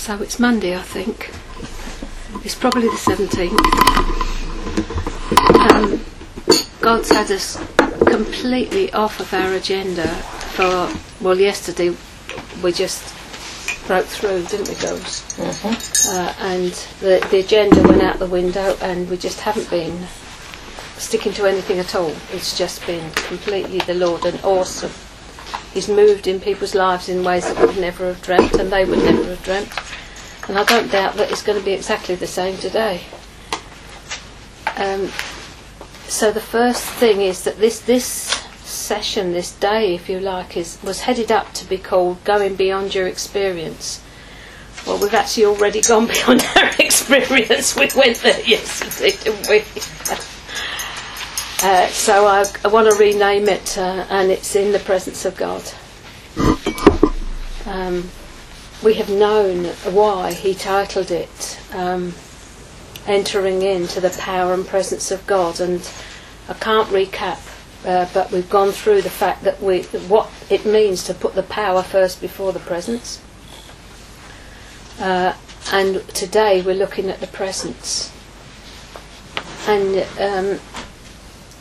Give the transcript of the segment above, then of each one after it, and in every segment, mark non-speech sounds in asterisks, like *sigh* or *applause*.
So it's Monday, I think. It's probably the 17th. Um, God's had us completely off of our agenda for, well, yesterday we just broke through, didn't we, girls? Uh, and the, the agenda went out the window and we just haven't been sticking to anything at all. It's just been completely the Lord and awesome. He's moved in people's lives in ways that we'd never have dreamt and they would never have dreamt. And I don't doubt that it's going to be exactly the same today. Um, so the first thing is that this this session, this day, if you like, is was headed up to be called "Going Beyond Your Experience." Well, we've actually already *laughs* gone beyond our *laughs* experience. We went there yesterday, didn't we? *laughs* Uh, so I, I want to rename it, uh, and it's in the presence of God. *coughs* Um, we have known why he titled it um, "Entering into the Power and Presence of God," and I can't recap, uh, but we've gone through the fact that we what it means to put the power first before the presence. Uh, and today we're looking at the presence. And um,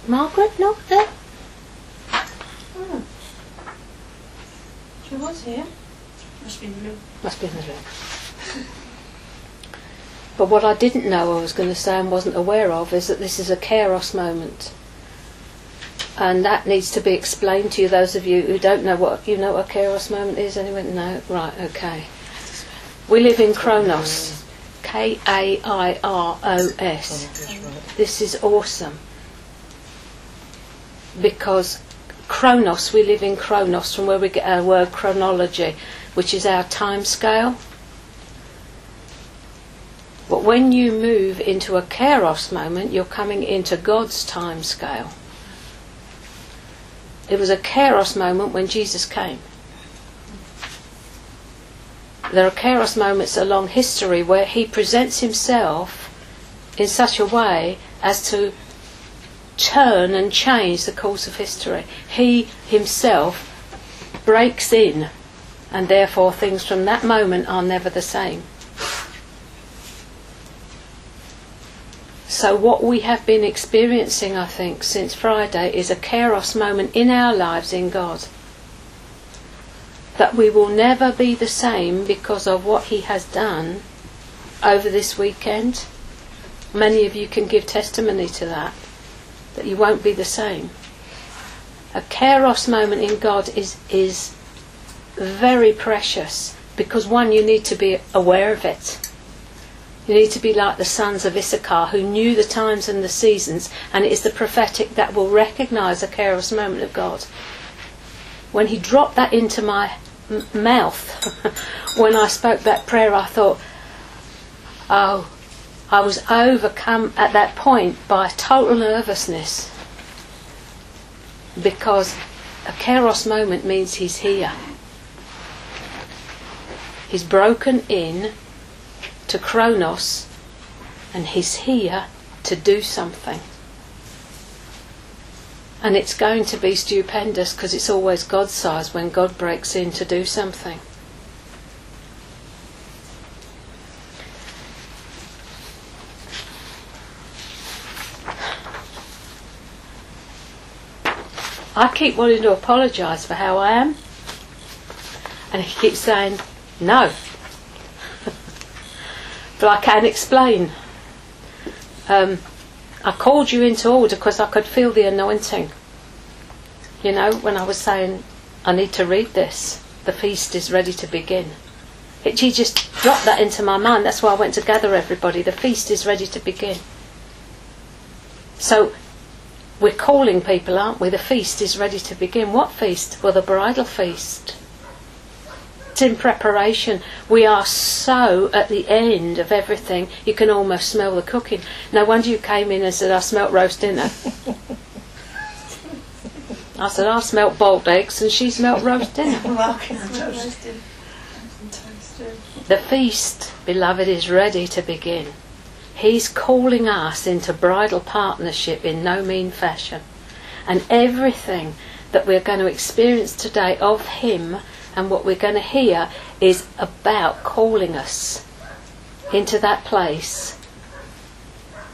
Margaret, not there. Oh. She was here. Must be in the room. Must be in the room. But what I didn't know I was going to say and wasn't aware of is that this is a Kairos moment. And that needs to be explained to you, those of you who don't know what you know what a Kairos moment is. Anyone? No? Right, okay. We live in Chronos. K A I R O S. This is awesome. Because Chronos, we live in Chronos, from where we get our word chronology, which is our time scale. But when you move into a Kairos moment, you're coming into God's time scale. It was a Kairos moment when Jesus came. There are Kairos moments along history where he presents himself in such a way as to turn and change the course of history. He himself breaks in, and therefore things from that moment are never the same. So, what we have been experiencing, I think, since Friday is a Kairos moment in our lives in God. That we will never be the same because of what He has done over this weekend. Many of you can give testimony to that, that you won't be the same. A Kairos moment in God is, is very precious because, one, you need to be aware of it. You need to be like the sons of Issachar who knew the times and the seasons, and it is the prophetic that will recognize a Kairos moment of God. When he dropped that into my m- mouth, *laughs* when I spoke that prayer, I thought, oh, I was overcome at that point by total nervousness because a Kairos moment means he's here. He's broken in to Chronos and he's here to do something. And it's going to be stupendous because it's always God size when God breaks in to do something. I keep wanting to apologise for how I am. And he keeps saying, no. but I can explain. Um, I called you into order because I could feel the anointing. You know, when I was saying, I need to read this, the feast is ready to begin. It, just dropped that into my mind. That's why I went to gather everybody. The feast is ready to begin. So we're calling people, aren't we? The feast is ready to begin. What feast? Well, the bridal feast. It's in preparation. We are so at the end of everything, you can almost smell the cooking. No wonder you came in and said, I smelt roast dinner. I said, I smelt boiled eggs, and she smelt *laughs* roast dinner. The feast, beloved, is ready to begin. He's calling us into bridal partnership in no mean fashion. And everything that we're going to experience today of Him And what we're going to hear is about calling us into that place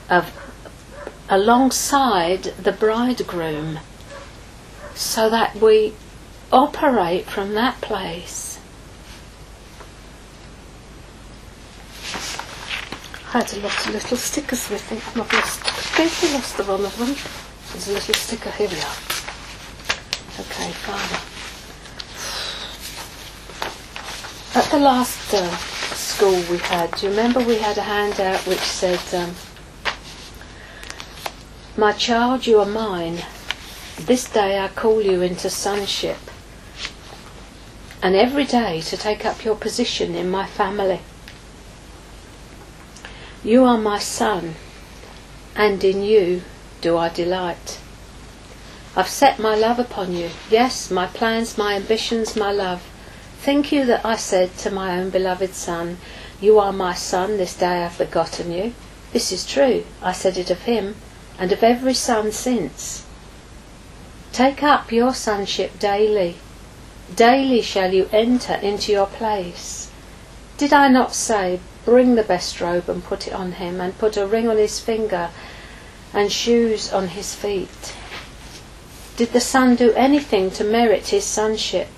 of alongside the bridegroom so that we operate from that place. I had a lot of little stickers with me. I've lost, completely lost the one of them. There's a little sticker. Here we are. Okay, Father. At the last uh, school we had, do you remember we had a handout which said, um, My child, you are mine. This day I call you into sonship. And every day to take up your position in my family. You are my son, and in you do I delight. I've set my love upon you. Yes, my plans, my ambitions, my love. Think you that I said to my own beloved son, You are my son, this day I've begotten you? This is true. I said it of him, and of every son since. Take up your sonship daily. Daily shall you enter into your place. Did I not say, Bring the best robe and put it on him, and put a ring on his finger, and shoes on his feet? Did the son do anything to merit his sonship?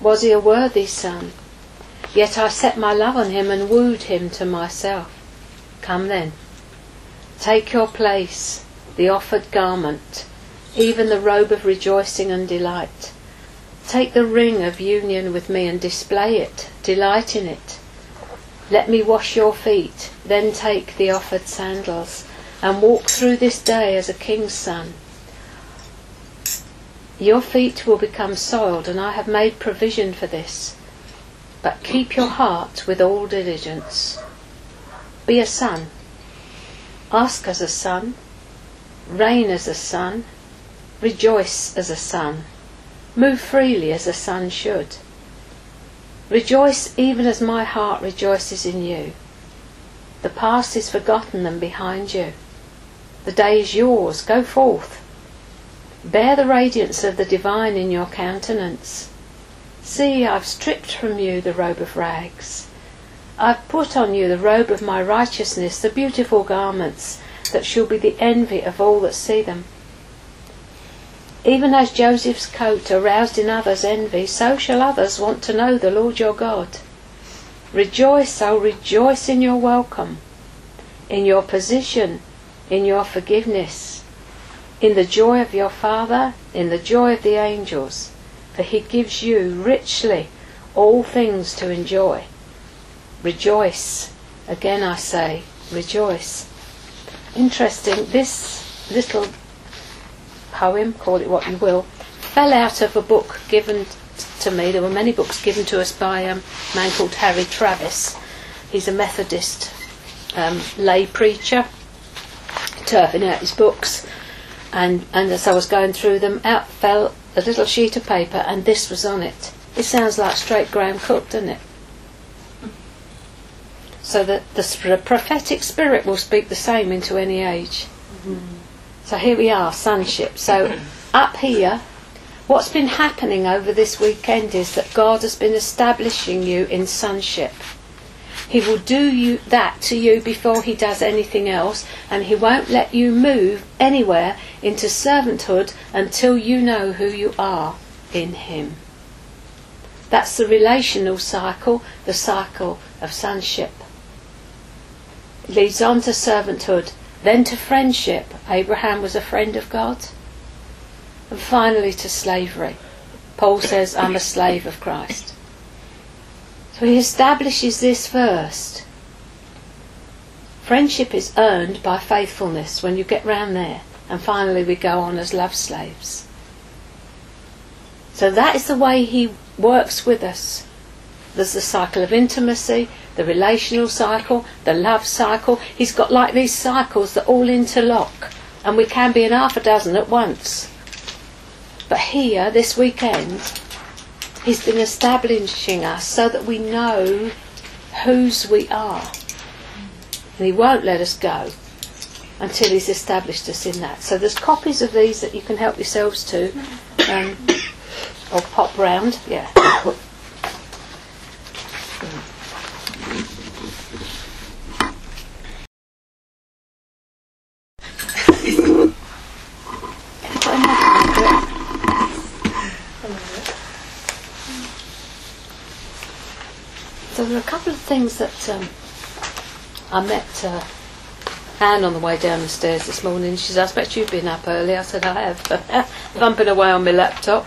Was he a worthy son? Yet I set my love on him and wooed him to myself. Come then, take your place, the offered garment, even the robe of rejoicing and delight. Take the ring of union with me and display it, delight in it. Let me wash your feet, then take the offered sandals, and walk through this day as a king's son. Your feet will become soiled, and I have made provision for this. But keep your heart with all diligence. Be a son. Ask as a son. Reign as a son. Rejoice as a son. Move freely as a son should. Rejoice even as my heart rejoices in you. The past is forgotten and behind you. The day is yours. Go forth. Bear the radiance of the divine in your countenance. See, I've stripped from you the robe of rags. I've put on you the robe of my righteousness, the beautiful garments that shall be the envy of all that see them. Even as Joseph's coat aroused in others envy, so shall others want to know the Lord your God. Rejoice, oh rejoice in your welcome, in your position, in your forgiveness, in the joy of your Father, in the joy of the angels, for he gives you richly all things to enjoy. Rejoice. Again I say, rejoice. Interesting, this little poem, call it what you will, fell out of a book given to me. There were many books given to us by um, a man called Harry Travis. He's a Methodist um, lay preacher, turfing out his books. And, and as I was going through them, out fell a little sheet of paper, and this was on it. It sounds like straight Graham Cooke, doesn't it? So that the prophetic spirit will speak the same into any age. Mm-hmm. So here we are, sonship. So up here, what's been happening over this weekend is that God has been establishing you in sonship. He will do you that to you before he does anything else, and he won't let you move anywhere into servanthood until you know who you are in him. That's the relational cycle, the cycle of sonship. leads on to servanthood, then to friendship. Abraham was a friend of God. And finally to slavery. Paul says, I'm a slave of Christ. So he establishes this first. Friendship is earned by faithfulness when you get round there. And finally we go on as love slaves. So that is the way he works with us. There's the cycle of intimacy, the relational cycle, the love cycle. He's got like these cycles that all interlock, and we can be in half a dozen at once. But here, this weekend, he's been establishing us so that we know whose we are. And he won't let us go until he's established us in that. So there's copies of these that you can help yourselves to, um, or pop round. Yeah. so there are a couple of things that um, I met. Uh, Anne on the way down the stairs this morning. She said, I expect you've been up early. I said, I have. *laughs* Bumping away on my laptop.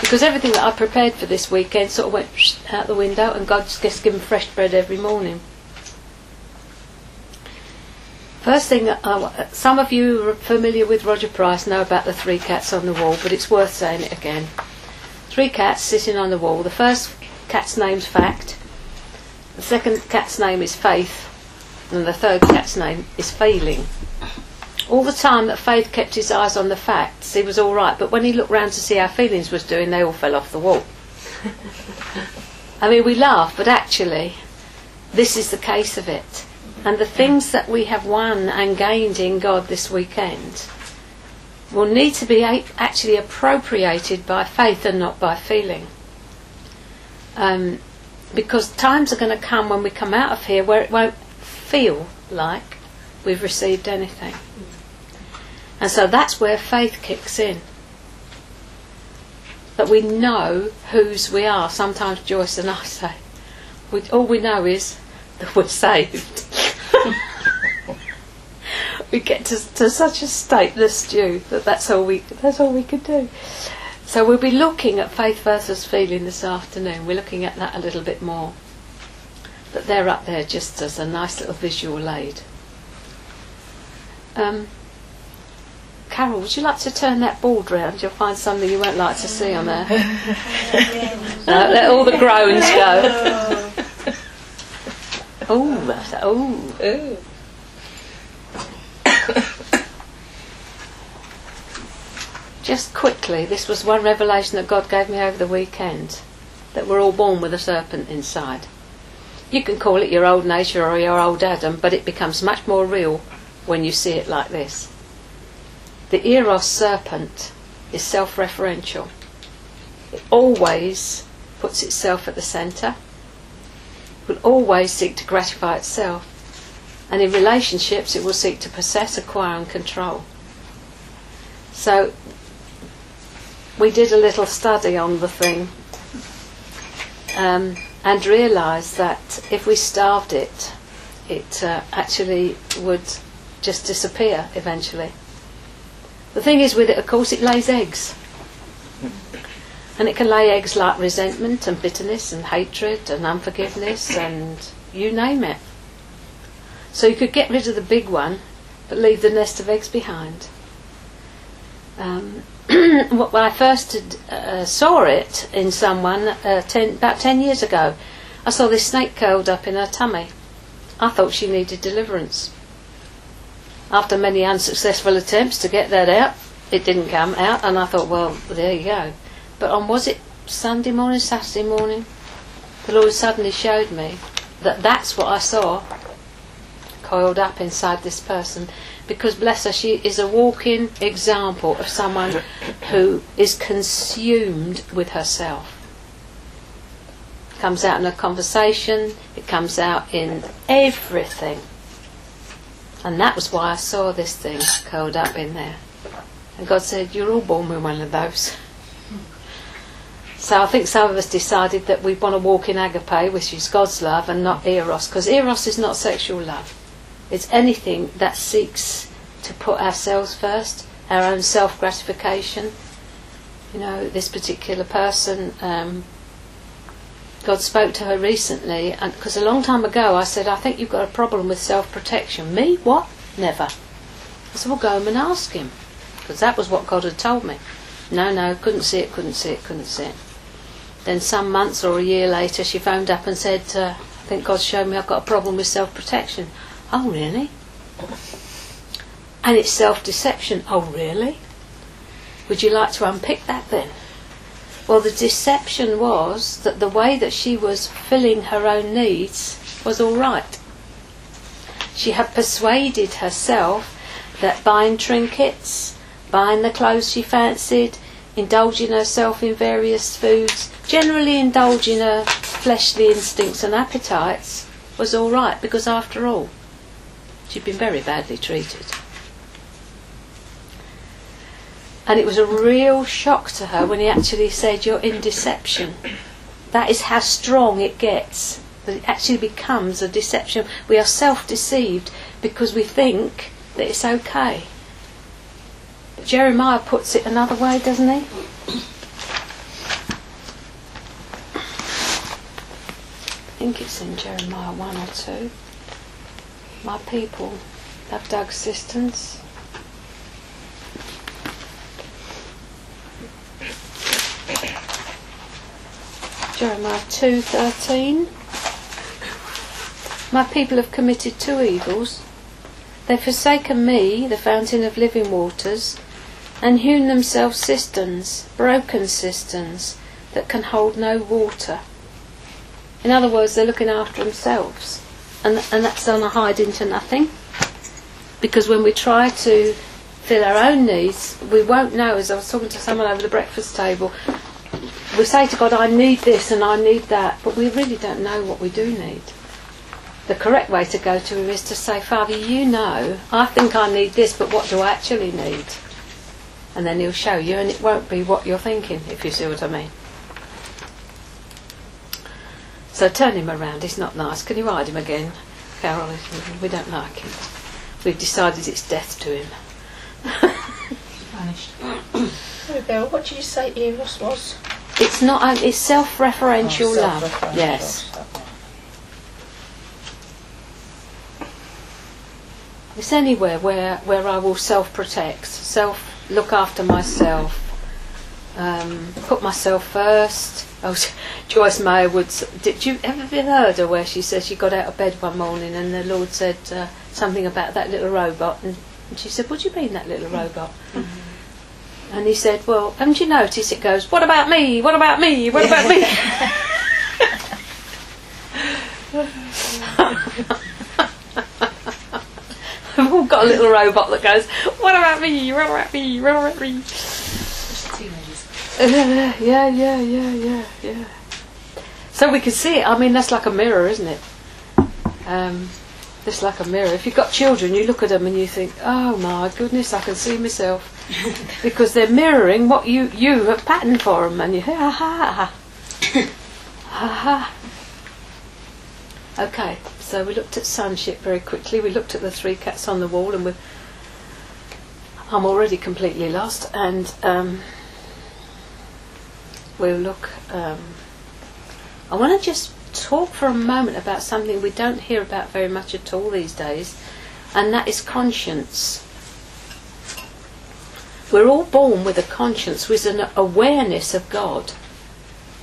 Because everything that I prepared for this weekend sort of went out the window, and God just given fresh bread every morning. First thing, uh, some of you are familiar with Roger Price know about the three cats on the wall, but it's worth saying it again. Three cats sitting on the wall. The first cat's name's Fact, the second cat's name is Faith, and the third cat's name is Feeling. All the time that Faith kept his eyes on the facts, he was all right, but when he looked round to see how Feelings was doing, they all fell off the wall. *laughs* I mean, we laugh, but actually, this is the case of it. And the things that we have won and gained in God this weekend will need to be actually appropriated by faith and not by feeling. Um, because times are going to come when we come out of here where it won't feel like we've received anything. And so that's where faith kicks in. That we know whose we are. Sometimes Joyce and I say, we, all we know is that we're saved. *laughs* we get to, to such a state, the stew, that that's all we that's all we could do. So we'll be looking at faith versus feeling this afternoon. We're looking at that a little bit more. But they're up there just as a nice little visual aid. Um, Carol, would you like to turn that board round? You'll find something you won't like to see on there. no, *laughs* let all the groans go. *laughs* oh, oh. *coughs* Just quickly, this was one revelation that God gave me over the weekend that we're all born with a serpent inside. You can call it your old nature or your old Adam, but it becomes much more real when you see it like this. The Eros serpent is self referential, it always puts itself at the centre, will always seek to gratify itself, and in relationships it will seek to possess, acquire, and control. So we did a little study on the thing um, and realised that if we starved it, it uh, actually would just disappear eventually. The thing is with it, of course, it lays eggs. And it can lay eggs like resentment and bitterness and hatred and unforgiveness and you name it. So you could get rid of the big one, but leave the nest of eggs behind. Um, *clears throat* when I first uh, saw it in someone uh, ten, about 10 years ago, I saw this snake curled up in her tummy. I thought she needed deliverance. After many unsuccessful attempts to get that out, it didn't come out, and I thought, well, there you go. But on was it Sunday morning, Saturday morning? The Lord suddenly showed me that that's what I saw coiled up inside this person because bless her, she is a walking example of someone who is consumed with herself. It comes out in a conversation, it comes out in everything. And that was why I saw this thing curled up in there. And God said, You're all born with one of those. So I think some of us decided that we want to walk in agape, which is God's love, and not eros, because eros is not sexual love. It's anything that seeks to put ourselves first, our own self gratification. You know, this particular person, um, God spoke to her recently, because a long time ago I said, I think you've got a problem with self protection. Me? What? Never. I said, well, go home and ask him, because that was what God had told me. No, no, couldn't see it, couldn't see it, couldn't see it. Then some months or a year later, she phoned up and said, uh, I think God showed me I've got a problem with self protection. Oh, really? And it's self deception. Oh, really? Would you like to unpick that then? Well, the deception was that the way that she was filling her own needs was all right. She had persuaded herself that buying trinkets, buying the clothes she fancied, indulging herself in various foods, generally indulging her fleshly instincts and appetites, was all right because, after all, She'd been very badly treated. And it was a real shock to her when he actually said, You're in deception. That is how strong it gets. But it actually becomes a deception. We are self deceived because we think that it's okay. But Jeremiah puts it another way, doesn't he? I think it's in Jeremiah 1 or 2. My people have dug cisterns. Jeremiah 2:13 My people have committed two evils. They've forsaken me the fountain of living waters and hewn themselves cisterns broken cisterns that can hold no water. In other words they're looking after themselves and and that's on a hide into nothing because when we try to fill our own needs we won't know as I was talking to someone over the breakfast table we say to God, I need this and I need that, but we really don't know what we do need. The correct way to go to Him is to say, Father, you know, I think I need this, but what do I actually need? And then He'll show you, and it won't be what you're thinking, if you see what I mean. So turn him around, he's not nice. Can you ride him again? Carol, we don't like him. We've decided it's death to him. Vanished. There we go. What did you say Eros was? It's not, um, it's self-referential Oh, love. self-referential Yes. It's anywhere where, where I will self protect, self look after myself, um, put myself first. Oh, *laughs* Joyce Meyer would. Did you ever have heard her where she says she got out of bed one morning and the Lord said uh, something about that little robot and, and she said, "What do you mean that little robot?" And he said, "Well, haven't you noticed it goes? What about me? What about me? What about me?" *laughs* *laughs* We've all got a little robot that goes, What about me? What about me? What about me? *laughs* Yeah, yeah, yeah, yeah, yeah. So we can see it. I mean, that's like a mirror, isn't it? Um, just like a mirror. If you've got children, you look at them and you think, oh my goodness, I can see myself. *laughs* because they're mirroring what you, you have patterned for them. And you ha ha ha. *laughs* ha ha. Okay, so we looked at sonship very quickly. We looked at the three cats on the wall and we I'm already completely lost. And um, we'll look. Um, I want to just talk for a moment about something we don't hear about very much at all these days, and that is conscience. We're all born with a conscience, with an awareness of God.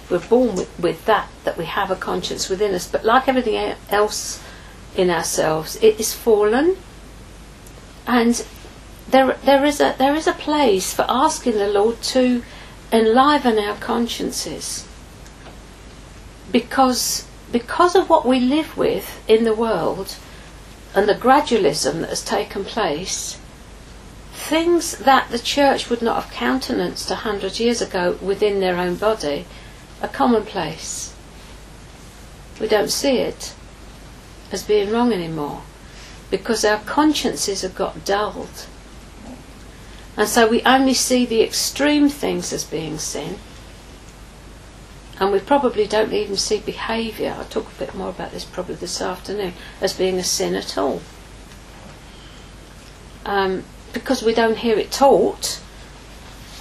We're born with, with that, that we have a conscience within us. But like everything else in ourselves, it is fallen. And there, there, is a, there is a place for asking the Lord to enliven our consciences. Because because of what we live with in the world and the gradualism that has taken place things that the church would not have countenanced a hundred years ago within their own body are commonplace. We don't see it as being wrong anymore because our consciences have got dulled and so we only see the extreme things as being sin. And we probably don't even see behaviour, I'll talk a bit more about this probably this afternoon, as being a sin at all. Um, because we don't hear it taught.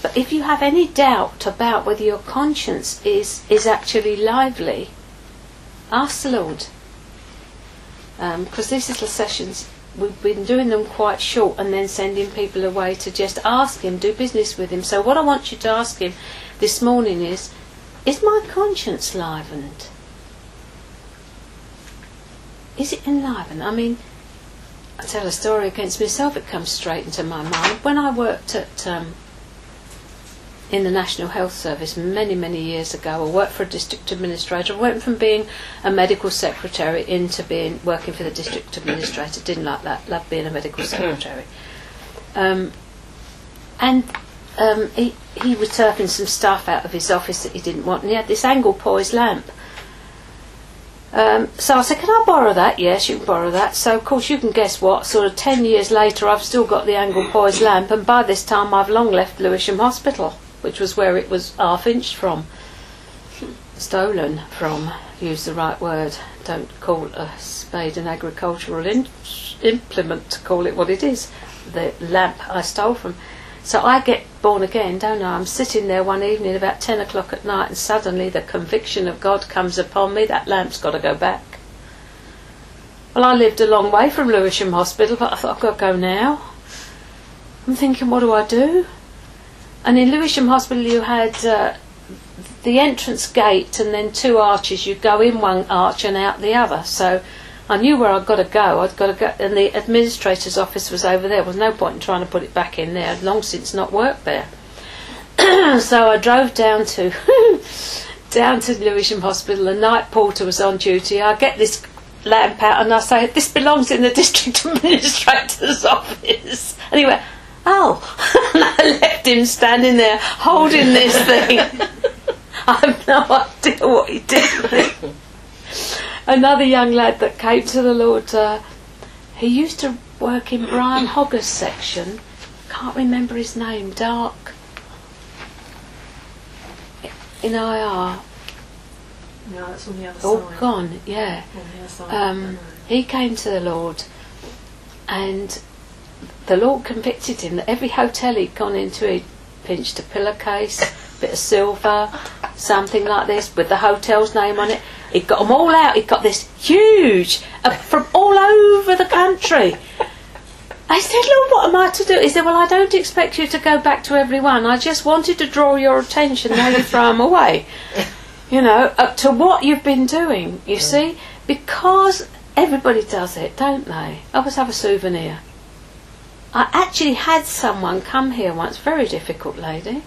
But if you have any doubt about whether your conscience is, is actually lively, ask the Lord. Because these little sessions we've been doing them quite short and then sending people away to just ask him, do business with him. So what I want you to ask him this morning is, is my conscience livened? Is it enlivened? I mean, I tell a story against myself, it comes straight into my mind. When I worked at um, in the National Health Service many, many years ago. I worked for a district administrator. I went from being a medical secretary into being working for the district administrator. Didn't like that. Loved being a medical secretary. Um, and um, he he was turfing some stuff out of his office that he didn't want, and he had this angle poised lamp. Um, so I said, "Can I borrow that?" Yes, you can borrow that. So of course you can guess what? Sort of ten years later, I've still got the angle poised lamp, and by this time I've long left Lewisham Hospital, which was where it was half inched from, stolen from. Use the right word. don't call a spade an agricultural in- implement to call it what it is. The lamp I stole from. So I get born again, don't I? I'm sitting there one evening about 10 o'clock at night, and suddenly the conviction of God comes upon me that lamp's got to go back. Well, I lived a long way from Lewisham Hospital, but I thought I've got to go now. I'm thinking, what do I do? And in Lewisham Hospital, you had uh, the entrance gate and then two arches. You go in one arch and out the other. So I knew where I'd got to go. I'd got to go, and the administrator's office was over there. There was no point in trying to put it back in there. I'd long since not worked there. *clears throat* so I drove down to *laughs* down to Lewisham Hospital. The night porter was on duty. I get this lamp out and I say, "This belongs in the *laughs* district administrator's *laughs* office." And he went, "Oh," left him standing there holding this *laughs* thing. I have no idea what he did. Another young lad that came to the Lord, uh, he used to work in Brian Hogger's section. Can't remember his name. Dark in IR. No, that's on the other All side. gone. Yeah. On the other side. Um, he came to the Lord, and the Lord convicted him that every hotel he'd gone into, he'd pinched a pillowcase, bit of silver, something like this, with the hotel's name on it. He'd got them all out. He'd got this huge uh, from all over the country. I said, Lord, what am I to do? He said, Well, I don't expect you to go back to everyone. I just wanted to draw your attention. Now you throw them away. You know, up to what you've been doing, you see? Because everybody does it, don't they? I always have a souvenir. I actually had someone come here once, very difficult lady,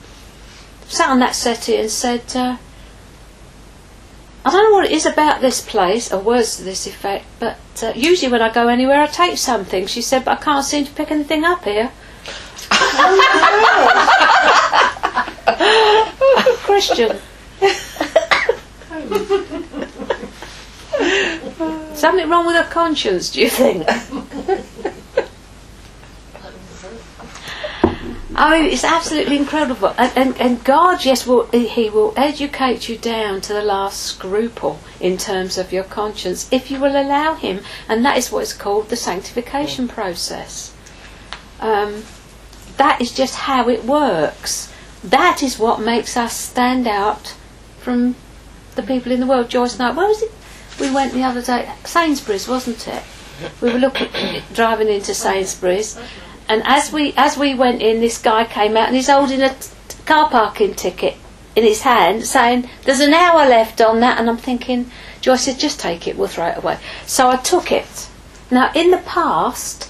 sat on that settee and said, uh, I don't know what it is about this place, or words to this effect, but uh, usually when I go anywhere I take something. She said, but I can't seem to pick anything up here. *laughs* Christian. *laughs* Something wrong with her conscience, do you think? *laughs* I mean, it's absolutely incredible. And, and, and God, yes, will He will educate you down to the last scruple in terms of your conscience if you will allow Him. And that is what is called the sanctification process. Um, that is just how it works. That is what makes us stand out from the people in the world. Joyce and I, where was it? We went the other day, Sainsbury's, wasn't it? We were looking, *coughs* driving into Sainsbury's, and as we as we went in, this guy came out and he's holding a t- car parking ticket in his hand, saying, "There's an hour left on that." And I'm thinking, Joyce said, "Just take it, we'll throw it away." So I took it. Now, in the past,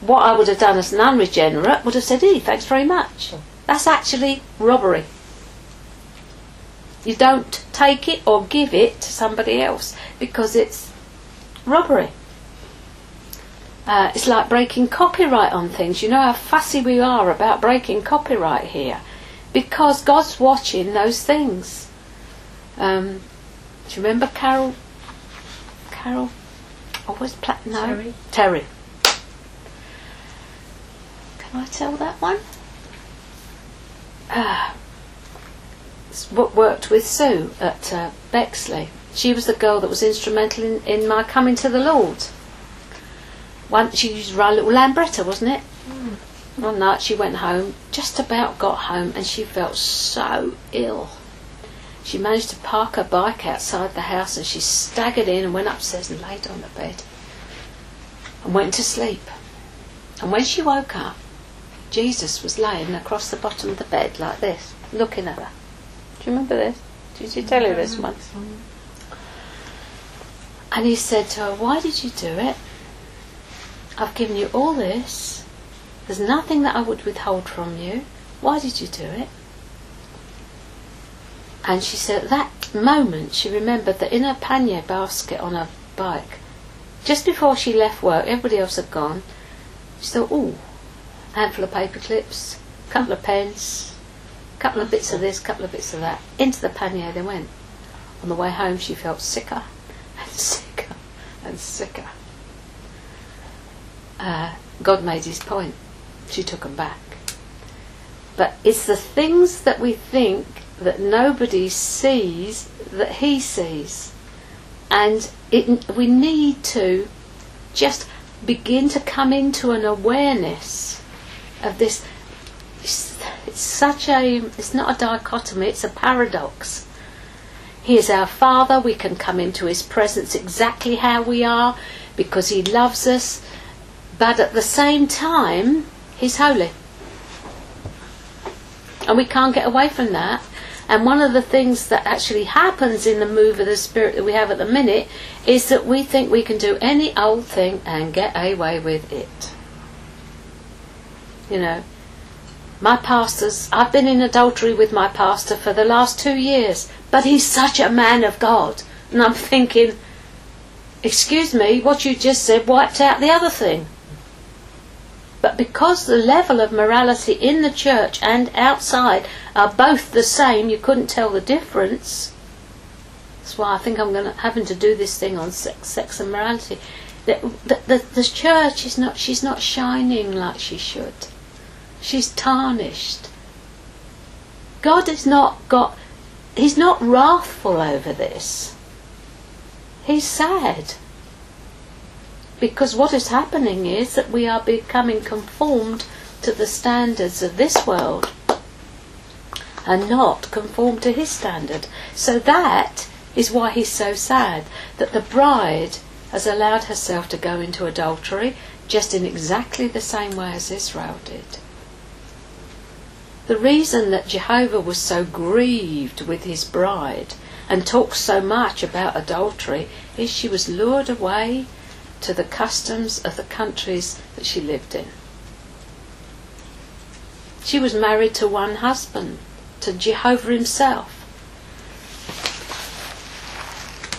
what I would have done as an unregenerate would have said, "E, thanks very much." That's actually robbery. You don't take it or give it to somebody else because it's robbery. Uh, it's like breaking copyright on things. You know how fussy we are about breaking copyright here because God's watching those things. Um, do you remember Carol? Carol? Always pla- no. Terry. Terry. Can I tell that one? Ah. It's what worked with Sue at uh, Bexley. She was the girl that was instrumental in, in my coming to the Lord. One, she used to run a little Lambretta, wasn't it? Hmm. One night she went home, just about got home, and she felt so ill. She managed to park her bike outside the house and she staggered in and went upstairs and laid on the bed and went to sleep. And when she woke up, Jesus was laying across the bottom of the bed like this, looking at her. Do you remember this? Did you tell you this once? And he said to her, Why did you do it? I've given you all this. There's nothing that I would withhold from you. Why did you do it? And she said at that moment she remembered that in her pannier basket on her bike, just before she left work, everybody else had gone, she thought, ooh, handful of paper clips, couple of pens, couple of bits of this, couple of bits of that. Into the pannier they went. On the way home she felt sicker and *laughs* sicker and sicker. Uh, God made his point. She took them back. But it's the things that we think that nobody sees that he sees. And it, we need to just begin to come into an awareness of this. It's such a, it's not a dichotomy, it's a paradox. He is our Father, we can come into His presence exactly how we are because He loves us, but at the same time, He's holy. And we can't get away from that. And one of the things that actually happens in the move of the Spirit that we have at the minute is that we think we can do any old thing and get away with it. You know, my pastors, I've been in adultery with my pastor for the last two years, but he's such a man of God. And I'm thinking, excuse me, what you just said wiped out the other thing. But because the level of morality in the church and outside are both the same, you couldn't tell the difference. That's why I think I'm going to having to do this thing on sex, sex and morality. The, the, the, the church is not she's not shining like she should. She's tarnished. God has not got he's not wrathful over this. He's sad. Because what is happening is that we are becoming conformed to the standards of this world and not conformed to his standard. So that is why he's so sad that the bride has allowed herself to go into adultery just in exactly the same way as Israel did. The reason that Jehovah was so grieved with his bride and talked so much about adultery is she was lured away to the customs of the countries that she lived in. She was married to one husband, to Jehovah himself.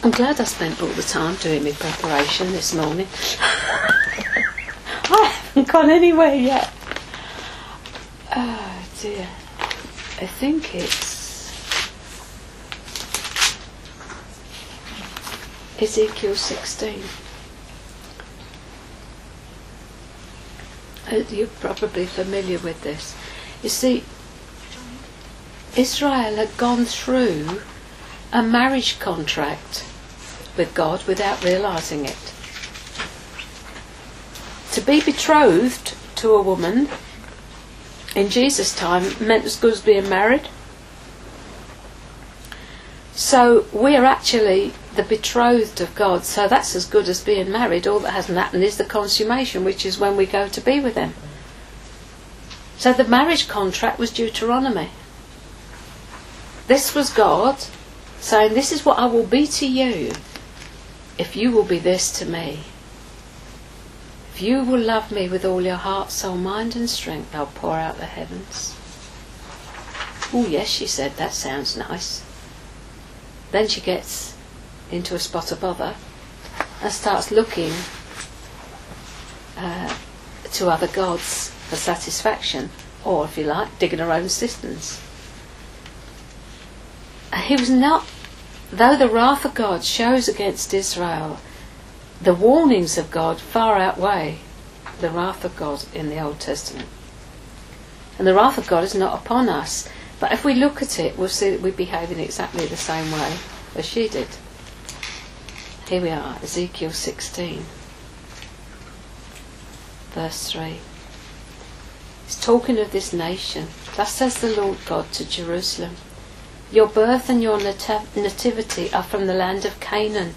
I'm glad I spent all the time doing my preparation this morning. *laughs* I haven't gone anywhere yet. Oh dear. I think it's Ezekiel 16. You're probably familiar with this. You see, Israel had gone through a marriage contract with God without realizing it. To be betrothed to a woman in Jesus' time meant as good as being married. So we're actually the betrothed of God, so that's as good as being married. All that hasn't happened is the consummation, which is when we go to be with Him. So the marriage contract was Deuteronomy. This was God saying, This is what I will be to you if you will be this to me. If you will love me with all your heart, soul, mind, and strength, I'll pour out the heavens. Oh, yes, she said, that sounds nice. Then she gets into a spot of bother and starts looking uh, to other gods for satisfaction, or if you like, digging her own cisterns. He was not, though the wrath of God shows against Israel, the warnings of God far outweigh the wrath of God in the Old Testament. And the wrath of God is not upon us, but if we look at it, we'll see that we behave in exactly the same way as she did. Here we are, Ezekiel 16, verse 3. He's talking of this nation. Thus says the Lord God to Jerusalem Your birth and your nat- nativity are from the land of Canaan.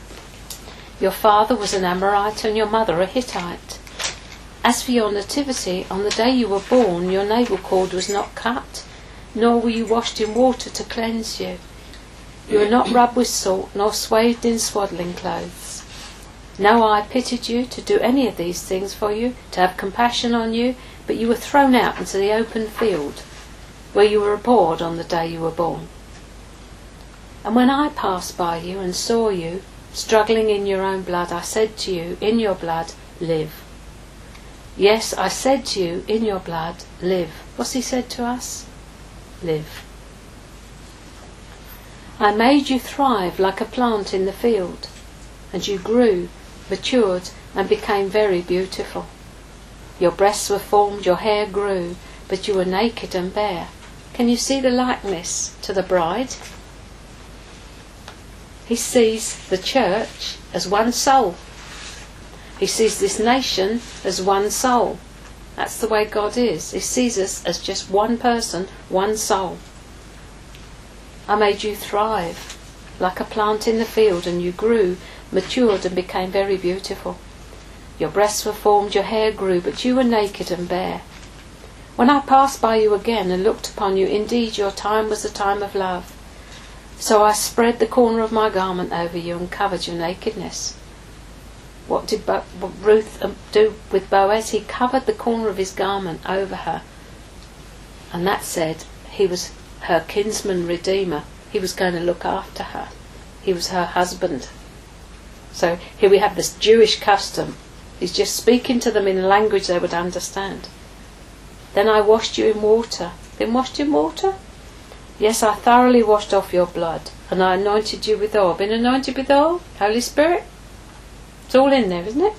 Your father was an Amorite and your mother a Hittite. As for your nativity, on the day you were born, your navel cord was not cut, nor were you washed in water to cleanse you. You were not rubbed with salt, nor swathed in swaddling clothes. No eye pitied you to do any of these things for you, to have compassion on you, but you were thrown out into the open field, where you were abhorred on the day you were born. And when I passed by you and saw you, struggling in your own blood, I said to you, In your blood, live. Yes, I said to you, In your blood, live. What's he said to us? Live. I made you thrive like a plant in the field, and you grew, matured, and became very beautiful. Your breasts were formed, your hair grew, but you were naked and bare. Can you see the likeness to the bride? He sees the church as one soul. He sees this nation as one soul. That's the way God is. He sees us as just one person, one soul. I made you thrive like a plant in the field, and you grew, matured, and became very beautiful. Your breasts were formed, your hair grew, but you were naked and bare. When I passed by you again and looked upon you, indeed your time was a time of love. So I spread the corner of my garment over you and covered your nakedness. What did Bo- Ruth um, do with Boaz? He covered the corner of his garment over her. And that said, he was her kinsman redeemer. He was going to look after her. He was her husband. So here we have this Jewish custom. He's just speaking to them in a language they would understand. Then I washed you in water. Been washed in water? Yes, I thoroughly washed off your blood, and I anointed you with oil. Been anointed with oil? Holy Spirit? It's all in there, isn't it?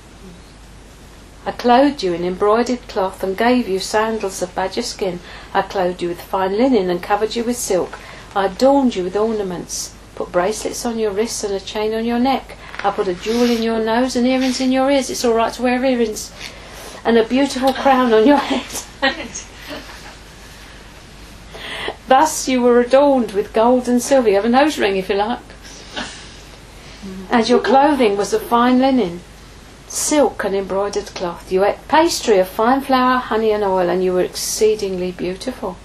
I clothed you in embroidered cloth and gave you sandals of badger skin. I clothed you with fine linen and covered you with silk. I adorned you with ornaments, put bracelets on your wrists and a chain on your neck. I put a jewel in your nose and earrings in your ears. It's all right to wear earrings. And a beautiful crown on your head. *laughs* Thus you were adorned with gold and silver. You have a nose ring if you like. And your clothing was of fine linen, silk and embroidered cloth. You ate pastry of fine flour, honey, and oil, and you were exceedingly beautiful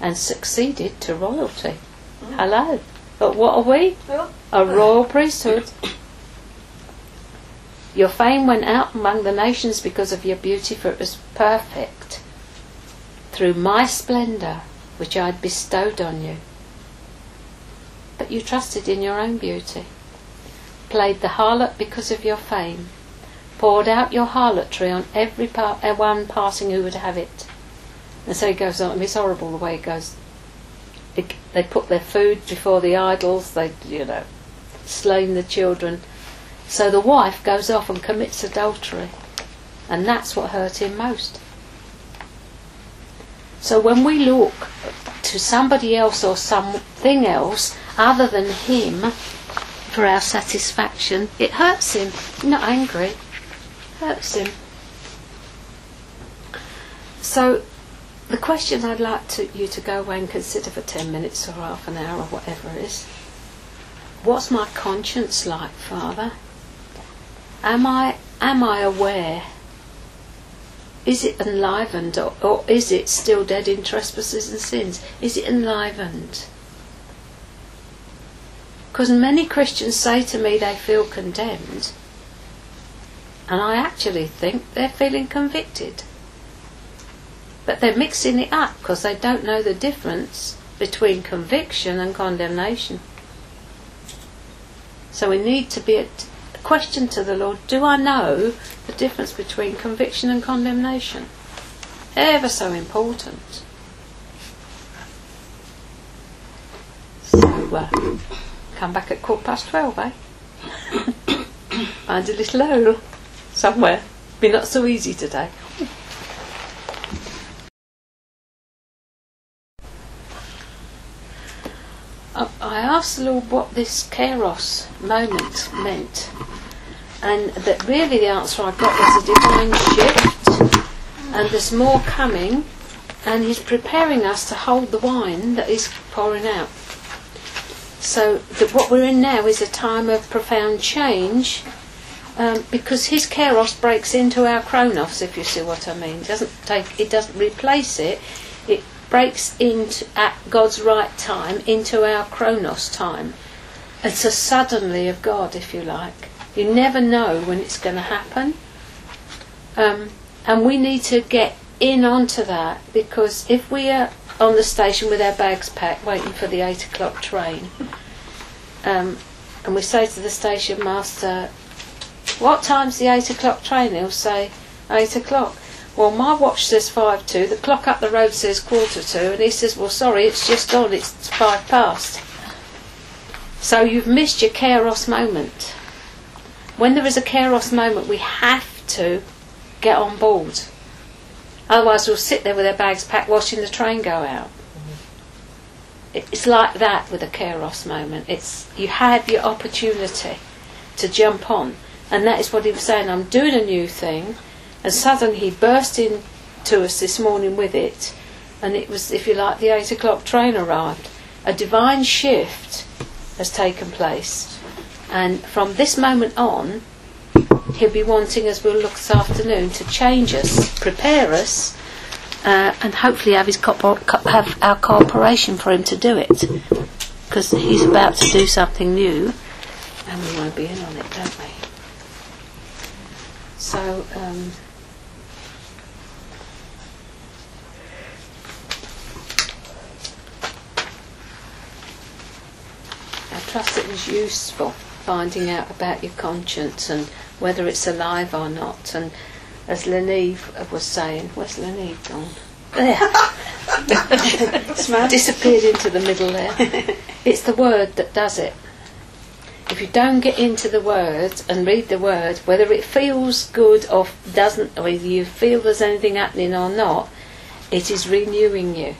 and succeeded to royalty. Mm. Hello. But what are we? A uh, royal priesthood. Your fame went out among the nations because of your beauty, for it was perfect through my splendour, which I had bestowed on you. But you trusted in your own beauty, played the harlot because of your fame, poured out your harlotry on every uh, one passing who would have it. And so he goes on. Mean, it's horrible the way it goes. It, they put their food before the idols. They, you know, slain the children. So the wife goes off and commits adultery, and that's what hurt him most. So when we look to somebody else or something else other than him for our satisfaction, it hurts him. Not angry, him. So the question I'd like to, you to go away and consider for 10 minutes or half an hour or whatever it is what's my conscience like, Father? Am I, am I aware? Is it enlivened or, or is it still dead in trespasses and sins? Is it enlivened? Because many Christians say to me they feel condemned, and I actually think they're feeling convicted. But they're mixing it up because they don't know the difference between conviction and condemnation. So we need to be a question to the Lord Do I know the difference between conviction and condemnation? Ever so important. So, uh, come back at quarter past twelve, eh? *coughs* Find a little hole somewhere. Be not so easy today. I asked the Lord what this Kairos moment meant, and that really the answer I got was a divine shift, and there's more coming, and He's preparing us to hold the wine that He's pouring out. So that what we're in now is a time of profound change, um, because His Kairos breaks into our Chronos, if you see what I mean. It doesn't take, it doesn't replace it. It breaks into at God's right time into our chronos time. It's a suddenly of God, if you like. You never know when it's going to happen, um, and we need to get in onto that because if we are on the station with our bags packed, waiting for the eight o'clock train, um, and we say to the station master, "What time's the eight o'clock train?" He'll say, eight o'clock." Well, my watch says five to. The clock up the road says quarter to, and he says, "Well, sorry, it's just gone. It's five past." So you've missed your Kairos moment. When there is a Kairos moment, we have to get on board. Otherwise, we'll sit there with our bags packed, watching the train go out. It's like that with a Kairos moment. It's you have your opportunity to jump on, and that is what he was saying. I'm doing a new thing, and suddenly he burst into us this morning with it, and it was, if you like, the eight o'clock train arrived. A divine shift has taken place, and from this moment on, he'll be wanting, as we'll look this afternoon, to change us, prepare us, uh, and hopefully have his co- co- have our cooperation for him to do it, because he's about to do something new, and we want to be in on it, don't we? So. Um, I trust it was useful finding out about your conscience and whether it's alive or not. And as Leneve was saying, where's Leneve gone? There. *laughs* Disappeared into the middle there. *laughs* It's the word that does it. If you don't get into the word and read the word, whether it feels good or doesn't, or whether you feel there's anything happening or not, it is renewing you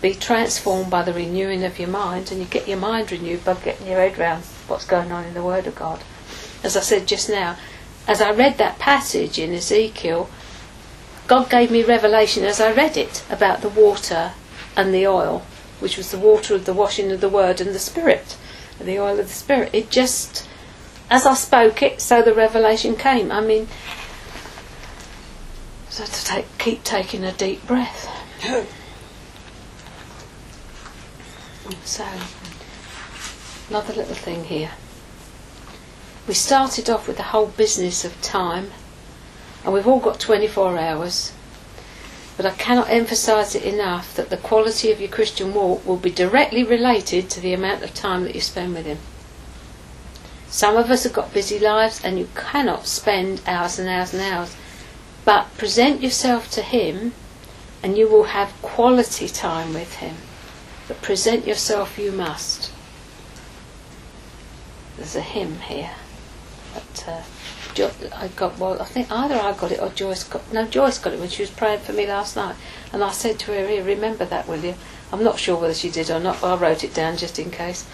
be transformed by the renewing of your mind, and you get your mind renewed by getting your head around what's going on in the Word of God. As I said just now, as I read that passage in Ezekiel, God gave me revelation as I read it about the water and the oil, which was the water of the washing of the Word and the Spirit, the oil of the Spirit. It just, as I spoke it, so the revelation came. I mean, so to take, keep taking a deep breath. *coughs* So, another little thing here. We started off with the whole business of time, and we've all got 24 hours. But I cannot emphasize it enough that the quality of your Christian walk will be directly related to the amount of time that you spend with Him. Some of us have got busy lives and you cannot spend hours and hours and hours. But present yourself to Him and you will have quality time with Him but present yourself you must. There's a hymn here. But, uh, jo- I got well. I think either I got it or Joyce got. No, Joyce got it when she was praying for me last night, and I said to her, "Here, remember that, will you?" I'm not sure whether she did or not, but I wrote it down just in case.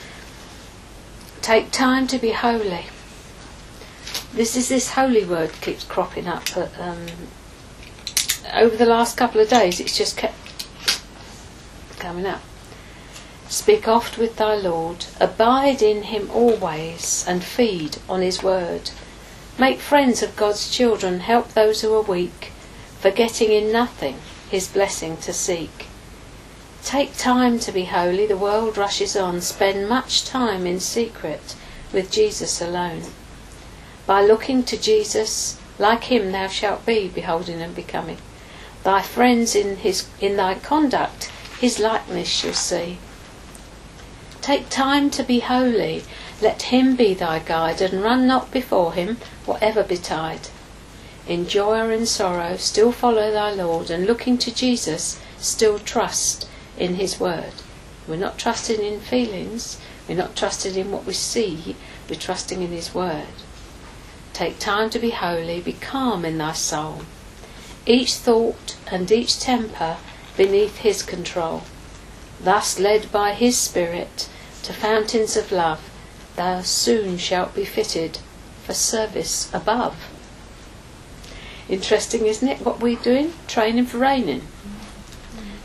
Take time to be holy. This is this holy word keeps cropping up, but um, over the last couple of days, it's just kept coming up. Speak oft with thy Lord, abide in him always, and feed on his word. Make friends of God's children, help those who are weak, forgetting in nothing his blessing to seek. Take time to be holy, the world rushes on. Spend much time in secret with Jesus alone. By looking to Jesus, like him thou shalt be, beholding and becoming. Thy friends in his in thy conduct his likeness shall see. Take time to be holy. Let him be thy guide, and run not before him, whatever betide. In joy or in sorrow, still follow thy Lord, and looking to Jesus, still trust in his word. We're not trusting in feelings, we're not trusting in what we see, we're trusting in his word. Take time to be holy, be calm in thy soul. Each thought and each temper beneath his control. Thus led by his Spirit to fountains of love, thou soon shalt be fitted for service above. Interesting, isn't it, what we're doing? Training for reigning.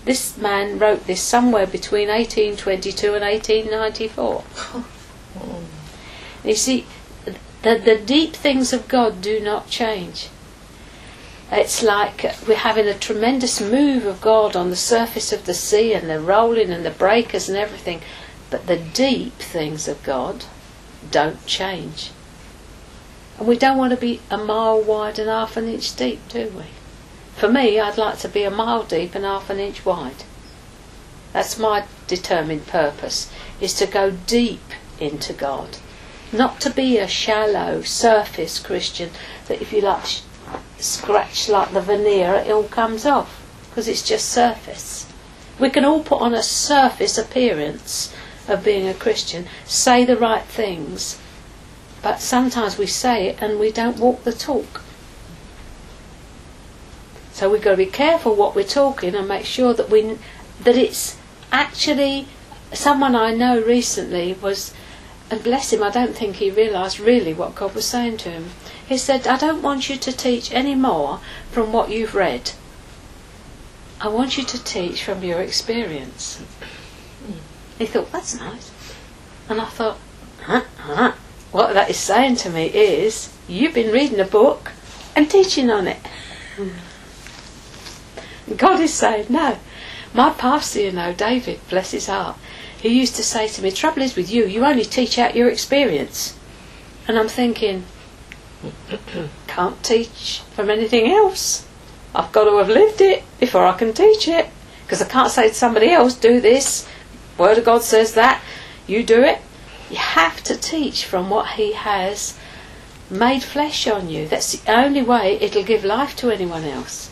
This man wrote this somewhere between 1822 and 1894. You see, the, the deep things of God do not change. It's like we're having a tremendous move of God on the surface of the sea and the rolling and the breakers and everything. But the deep things of God don't change. And we don't want to be a mile wide and half an inch deep, do we? For me, I'd like to be a mile deep and half an inch wide. That's my determined purpose, is to go deep into God. Not to be a shallow, surface Christian that if you like scratch like the veneer, it all comes off. Because it's just surface. We can all put on a surface appearance of being a Christian, say the right things, but sometimes we say it and we don't walk the talk. So we've got to be careful what we're talking and make sure that we that it's actually someone I know recently was, and bless him, I don't think he realised really what God was saying to him. He said, I don't want you to teach any more from what you've read. I want you to teach from your experience. Mm. He thought, that's nice. And I thought, huh, huh. What that is saying to me is, you've been reading a book and teaching on it. Hmm. God is saying, no. My pastor, you know, David, bless his heart, he used to say to me, trouble is with you, you only teach out your experience. And I'm thinking, *clears throat* can't teach from anything else. I've got to have lived it before I can teach it. Because I can't say to somebody else, do this. Word of God says that. You do it. You have to teach from what He has made flesh on you. That's the only way it'll give life to anyone else.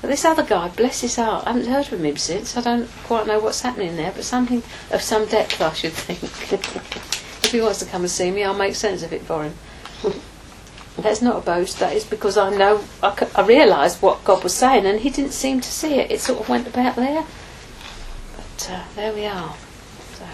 But this other guy, bless his heart, I haven't heard from him since. I don't quite know what's happening there, but something of some depth, I should think. *laughs* if he wants to come and see me, I'll make sense of it for him. *laughs* That's not a boast. That is because I know I realised what God was saying, and He didn't seem to see it. It sort of went about there. But uh, there we are. So.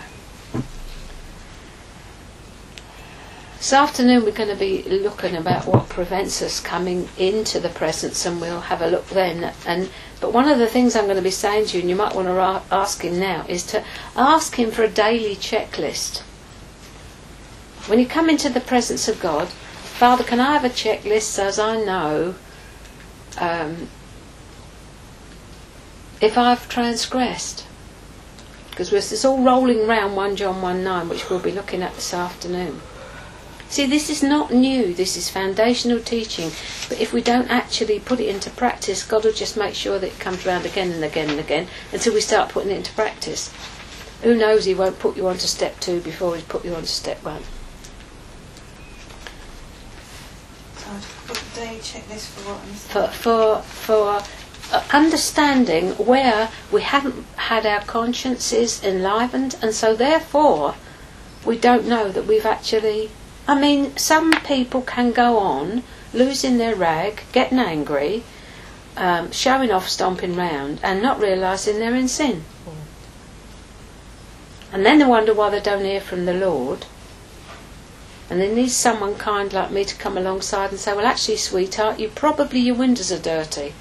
This afternoon we're going to be looking about what prevents us coming into the presence, and we'll have a look then. And but one of the things I'm going to be saying to you, and you might want to ra- ask him now, is to ask him for a daily checklist. When you come into the presence of God, Father, can I have a checklist so as I know um, if I've transgressed? Because it's all rolling round 1 John 1 9, which we'll be looking at this afternoon. See, this is not new, this is foundational teaching, but if we don't actually put it into practice, God will just make sure that it comes round again and again and again until we start putting it into practice. Who knows, He won't put you on to step two before He's put you on to step one. So I've got a day checklist for what? for for for understanding where we haven't had our consciences enlivened, and so therefore we don't know that we've actually. I mean, some people can go on losing their rag, getting angry, um, showing off, stomping round, and not realising they're in sin. And then they wonder why they don't hear from the Lord. And there needs someone kind like me to come alongside and say, well, actually, sweetheart, you probably your windows are dirty.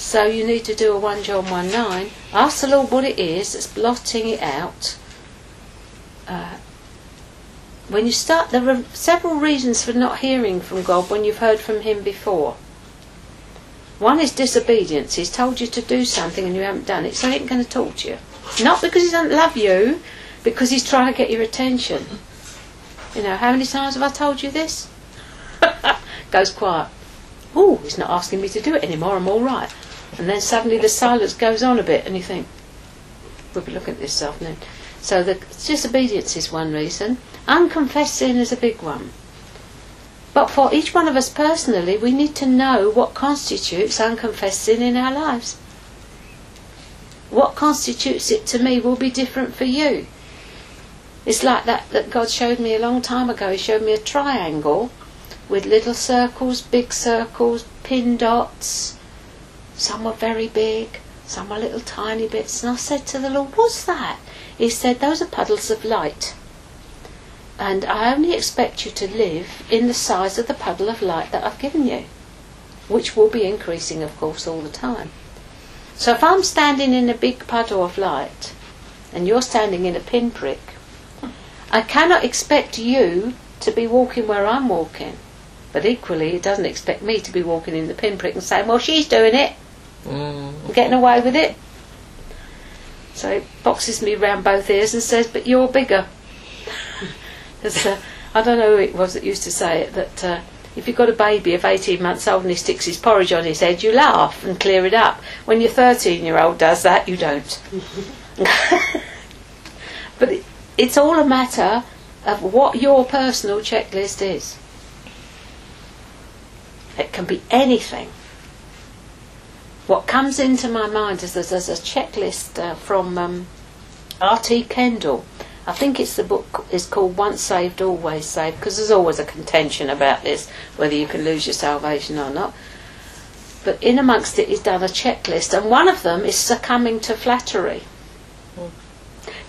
So you need to do a 1 John 1 9. Ask the Lord what it is that's blotting it out. Uh, when you start, there are several reasons for not hearing from God when you've heard from Him before. One is disobedience. He's told you to do something and you haven't done it, so He ain't going to talk to you. Not because He doesn't love you, because He's trying to get your attention. You know, how many times have I told you this? *laughs* goes quiet. Oh, he's not asking me to do it anymore, I'm all right. And then suddenly the silence goes on a bit, and you think, we'll be looking at this afternoon. So the disobedience is one reason. Unconfessed sin is a big one. But for each one of us personally, we need to know what constitutes unconfessed sin in our lives. What constitutes it to me will be different for you. It's like that that God showed me a long time ago. He showed me a triangle with little circles, big circles, pin dots. Some were very big, some were little tiny bits. And I said to the Lord, What's that? He said, Those are puddles of light. And I only expect you to live in the size of the puddle of light that I've given you, which will be increasing, of course, all the time. So if I'm standing in a big puddle of light and you're standing in a pinprick, I cannot expect you to be walking where I'm walking. But equally, it doesn't expect me to be walking in the pinprick and saying, well, she's doing it, Mm. getting away with it. So boxes me round both ears and says, but you're bigger. *laughs* Uh, I don't know who it was that used to say it, that uh, if you've got a baby of 18 months old and he sticks his porridge on his head, you laugh and clear it up. When your 13 year old does that, you don't. *laughs* but it, it's all a matter of what your personal checklist is. It can be anything. What comes into my mind is there's, there's a checklist uh, from um, R.T. Kendall. I think it's the book is called Once Saved, Always Saved, because there's always a contention about this, whether you can lose your salvation or not. But in amongst it, he's done a checklist, and one of them is succumbing to flattery.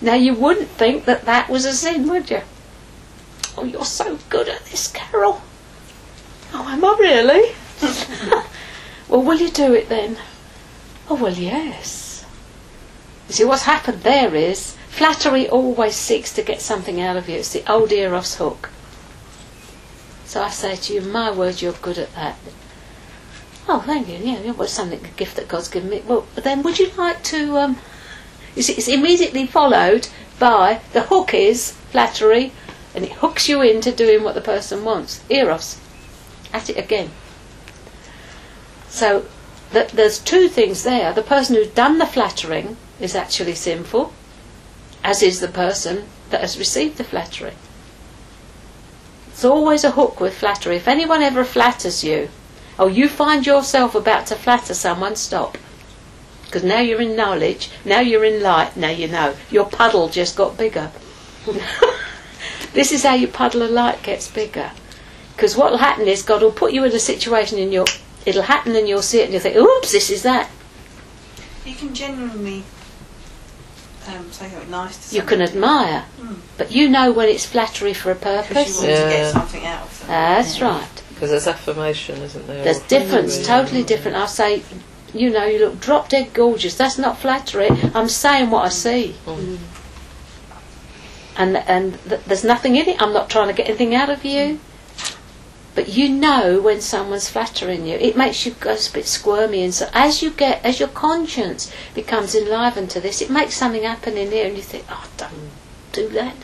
Now, you wouldn't think that that was a sin, would you? Oh, you're so good at this, Carol. Oh, am I really? *laughs* well, will you do it then? Oh, well, yes. You see, what's happened there is flattery always seeks to get something out of you. It's the old Eros hook. So I say to you, my word, you're good at that. Oh, thank you. Yeah, well, it's something, a gift that God's given me. Well, but then would you like to, um, you see, it's immediately followed by the hook is flattery, and it hooks you into doing what the person wants. Eros. At it again. So th- there's two things there. The person who's done the flattering is actually sinful, as is the person that has received the flattery. It's always a hook with flattery. If anyone ever flatters you, or you find yourself about to flatter someone, stop. Because now you're in knowledge, now you're in light, now you know. Your puddle just got bigger. *laughs* this is how your puddle of light gets bigger. Because what will happen is God will put you in a situation in you'll, it'll happen and you'll see it and you'll think, oops, this is that. You can genuinely um, say something nice to You can admire, Mm. but you know when it's flattery for a Because you purpose. want to get something out of them. That's right. Because there's affirmation, isn't there? There's difference, flattery, totally and- different. I say, you know, you look drop dead gorgeous. That's not flattery. I'm saying what I see. Mm. And and th- there's nothing in it. I'm not trying to get anything out of you. But you know when someone's flattering you. It makes you go a bit squirmy. And so as you get, as your conscience becomes enlivened to this, it makes something happen in here, and you think, oh, don't do that.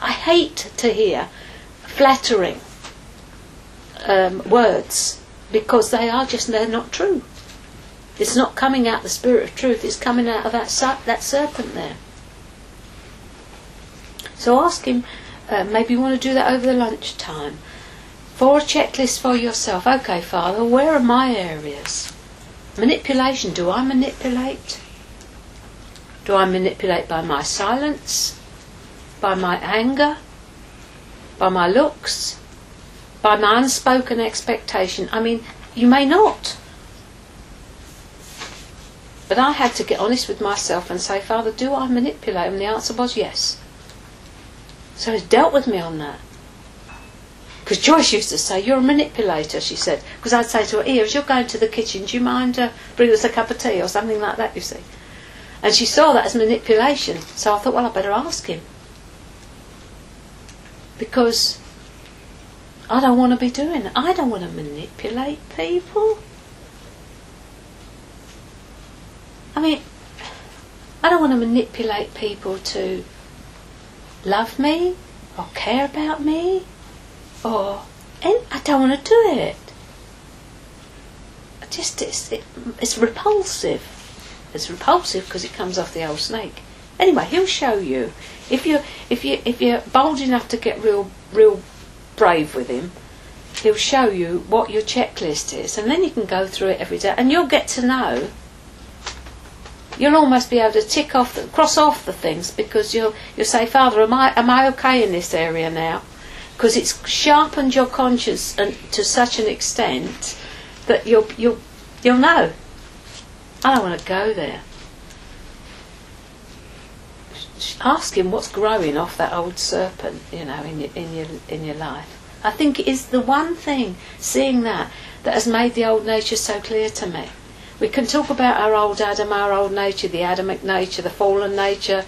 I hate to hear flattering um, words because they are just they're not true. It's not coming out the spirit of truth. It's coming out of that ser- that serpent there. So ask him. Uh, maybe you want to do that over the lunchtime. For a checklist for yourself. Okay, Father, where are my areas? Manipulation. Do I manipulate? Do I manipulate by my silence? By my anger? By my looks? By my unspoken expectation? I mean, you may not. But I had to get honest with myself and say, Father, do I manipulate? And the answer was yes. So he's dealt with me on that. Because Joyce used to say, You're a manipulator, she said. Because I'd say to her, Here, as you're going to the kitchen, do you mind uh, bringing us a cup of tea or something like that, you see? And she saw that as manipulation. So I thought, Well, I better ask him. Because I don't want to be doing it. I don't want to manipulate people. I mean, I don't want to manipulate people to love me or care about me or and I don't want to do it. I just it's it, it's repulsive. It's repulsive because it comes off the old snake. Anyway, he'll show you if you if you if you're bold enough to get real real brave with him. He'll show you what your checklist is, and then you can go through it every day, and you'll get to know you'll almost be able to tick off, the, cross off the things because you'll you'll say, Father, am I am I okay in this area now? Because it's sharpened your conscience and to such an extent that you'll you'll you'll know. I don't want to go there. Ask him what's growing off that old serpent, you know, in your in your in your life. I think it is the one thing, seeing that, that has made the old nature so clear to me. We can talk about our old Adam, our old nature, the Adamic nature, the fallen nature,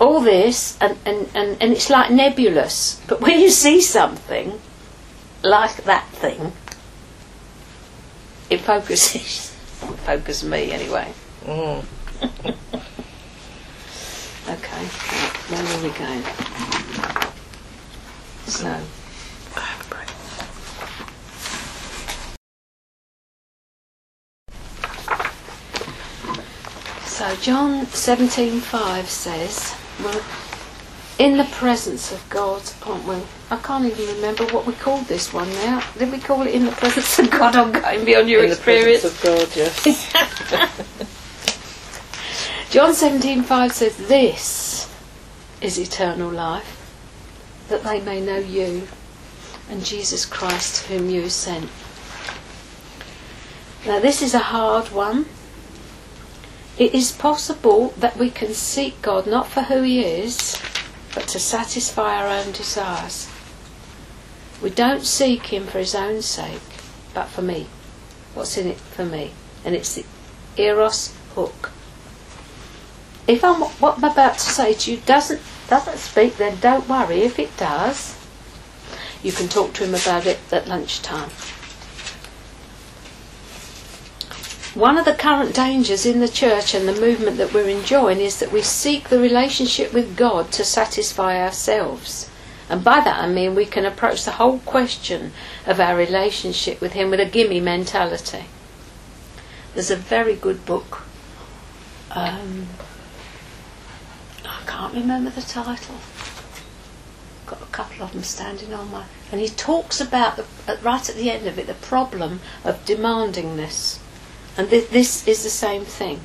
all this, and, and, and, and it's like nebulous. But when you see something like that thing, it focuses. *laughs* Focus me anyway. Mm. *laughs* Okay, where are we going? So, So John 17:5 says, "We're in the presence of God, aren't we?" I can't even remember what we called this one now. Did we call it "In the presence of God"? I'm going beyond your In the experience. presence of God, yes. *laughs* John 17:5 says, "This is eternal life, that they may know you and Jesus Christ, whom you sent." Now, this is a hard one It is possible that we can seek God not for who He is, but to satisfy our own desires. We don't seek Him for His own sake, but for me. What's in it for me? And it's the Eros hook. If I'm, what I'm about to say to you doesn't doesn't speak, then don't worry. If it does, you can talk to him about it at lunchtime. One of the current dangers in the church and the movement that we're enjoying is that we seek the relationship with God to satisfy ourselves. And by that I mean we can approach the whole question of our relationship with Him with a gimme mentality. There's a very good book. Um, I can't remember the title. Got a couple of them standing on my. And he talks about the, right at the end of it the problem of demandingness, and th- this is the same thing.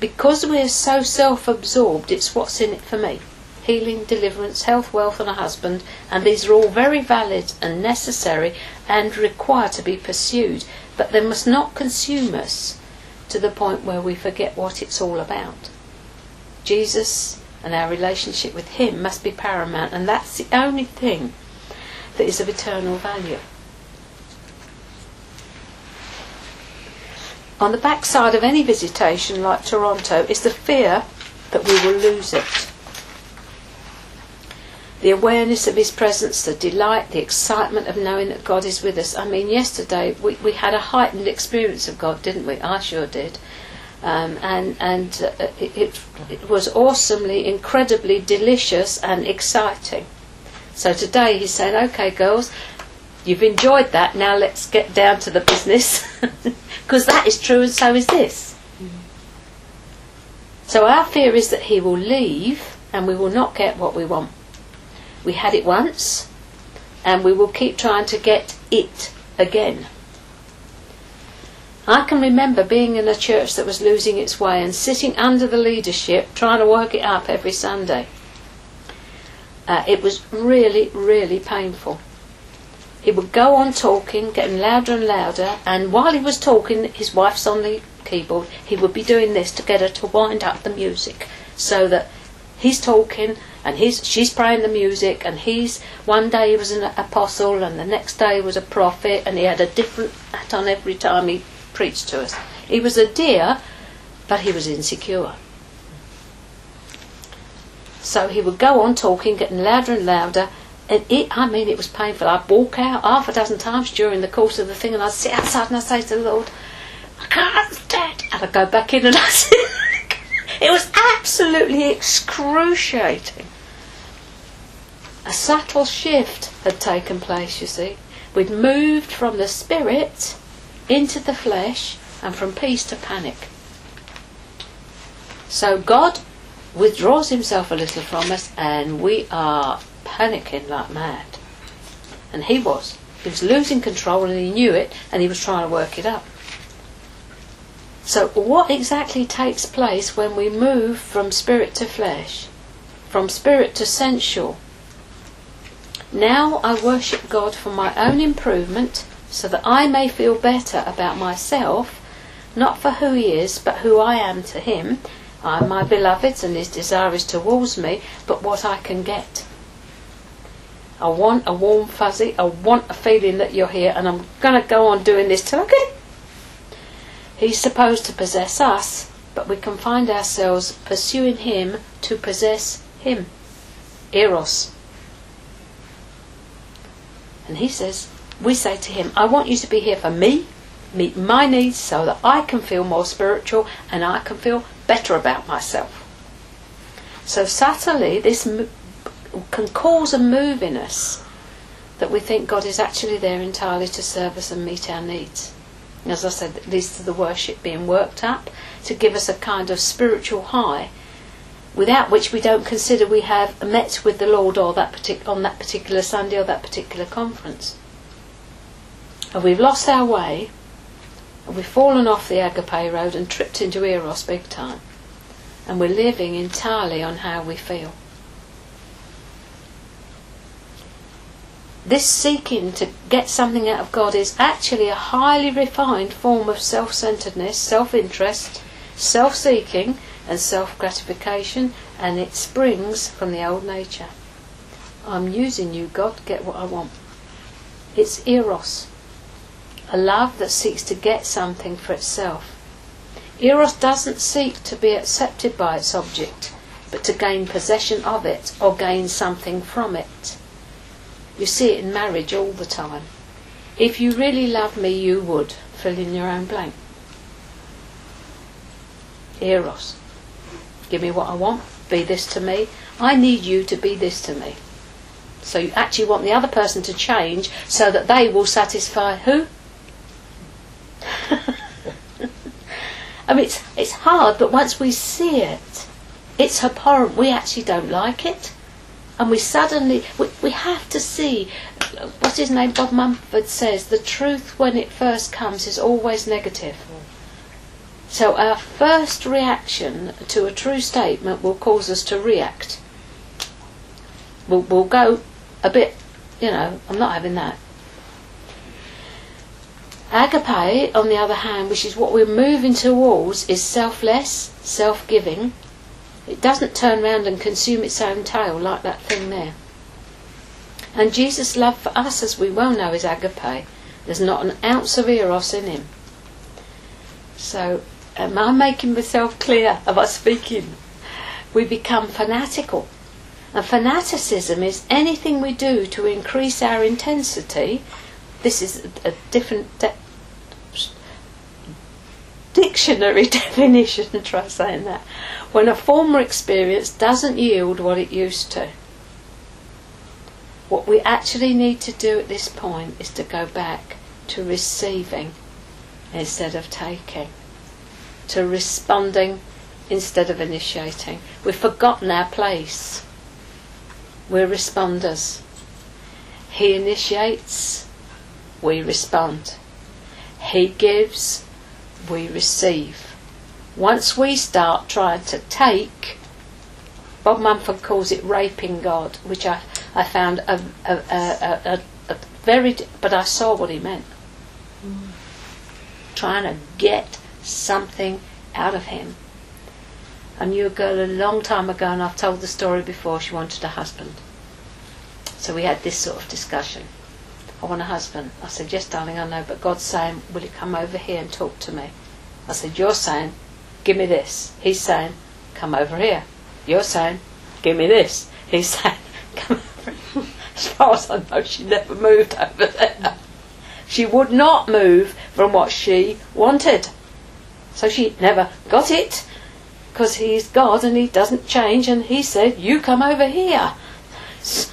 Because we're so self-absorbed, it's what's in it for me. Healing, deliverance, health, wealth, and a husband, and these are all very valid and necessary and require to be pursued, but they must not consume us to the point where we forget what it's all about. Jesus and our relationship with Him must be paramount, and that's the only thing that is of eternal value. On the backside of any visitation like Toronto is the fear that we will lose it. The awareness of His presence, the delight, the excitement of knowing that God is with us. I mean, yesterday we, we had a heightened experience of God, didn't we? I sure did. Um, and and uh, it, it was awesomely, incredibly delicious and exciting. So today he's saying, okay, girls, you've enjoyed that. Now let's get down to the business, *laughs* because that is true, and so is this. So our fear is that he will leave, and we will not get what we want. We had it once, and we will keep trying to get it again. I can remember being in a church that was losing its way and sitting under the leadership trying to work it up every Sunday. Uh, it was really, really painful. He would go on talking, getting louder and louder, and while he was talking, his wife's on the keyboard, he would be doing this to get her to wind up the music so that he's talking and he's she's playing the music and he's one day he was an apostle and the next day he was a prophet and he had a different hat on every time he preached to us. He was a dear, but he was insecure. So he would go on talking, getting louder and louder, and it, I mean, it was painful. I'd walk out half a dozen times during the course of the thing, and I'd sit outside and I'd say to the Lord, I can't stand. And I'd go back in and *laughs* I'd sit. It was absolutely excruciating. A subtle shift had taken place, you see. We'd moved from the spirit into the flesh and from peace to panic. So God withdraws himself a little from us and we are panicking like mad. And he was. He was losing control and he knew it and he was trying to work it up. So, what exactly takes place when we move from spirit to flesh, from spirit to sensual? Now I worship God for my own improvement so that I may feel better about myself, not for who He is, but who I am to Him. I am my beloved's and His desire is towards me, but what I can get. I want a warm fuzzy, I want a feeling that you're here, and I'm going to go on doing this till I get. He's supposed to possess us, but we can find ourselves pursuing Him to possess Him. Eros. And He says, we say to Him, I want you to be here for me, meet my needs so that I can feel more spiritual and I can feel better about myself. So subtly, this can cause a move in us that we think God is actually there entirely to serve us and meet our needs. As I said, it leads to the worship being worked up to give us a kind of spiritual high, without which we don't consider we have met with the Lord or that partic- on that particular Sunday or that particular conference. And we've lost our way, and we've fallen off the agape road and tripped into Eros big time. And we're living entirely on how we feel. This seeking to get something out of God is actually a highly refined form of self centeredness, self interest, self seeking and self gratification, and it springs from the old nature. I'm using you, God, to get what I want. It's eros, a love that seeks to get something for itself. Eros doesn't seek to be accepted by its object, but to gain possession of it or gain something from it. You see it in marriage all the time. If you really love me, you would. Fill in your own blank. Eros. Give me what I want. Be this to me. I need you to be this to me. So you actually want the other person to change so that they will satisfy who? *laughs* I mean, it's, it's hard, but once we see it, it's abhorrent. We actually don't like it. And we suddenly, we, we have to see, what's his name, Bob Mumford says, the truth when it first comes is always negative. So our first reaction to a true statement will cause us to react. We'll, we'll go a bit, you know, I'm not having that. Agape, on the other hand, which is what we're moving towards, is selfless, self giving. It doesn't turn round and consume its own tail like that thing there. And Jesus' love for us, as we well know, is agape. There's not an ounce of eros in him. So, am I making myself clear? *laughs* Am I speaking? We become fanatical. And fanaticism is anything we do to increase our intensity this is a different de- dictionary *laughs* definition, try saying that. When a former experience doesn't yield what it used to. What we actually need to do at this point is to go back to receiving instead of taking, to responding instead of initiating. We've forgotten our place. We're responders. He initiates, we respond. He gives, we receive. Once we start trying to take, Bob Mumford calls it raping God, which I, I found a, a, a, a, very, but I saw what he meant. Mm. Trying to get something out of him. I knew a girl a long time ago, and I've told the story before, she wanted a husband. So we had this sort of discussion. I want a husband. I said, Yes, darling, I know, but God's saying, Will you come over here and talk to me? I said, You're saying, Give me this. He's saying, Come over here. You're saying, Give me this. He's *laughs* saying, Come over here. As far as I know, she never moved over there. She would not move from what she wanted. So she never got it because he's God and he doesn't change and he said, You come over here. So,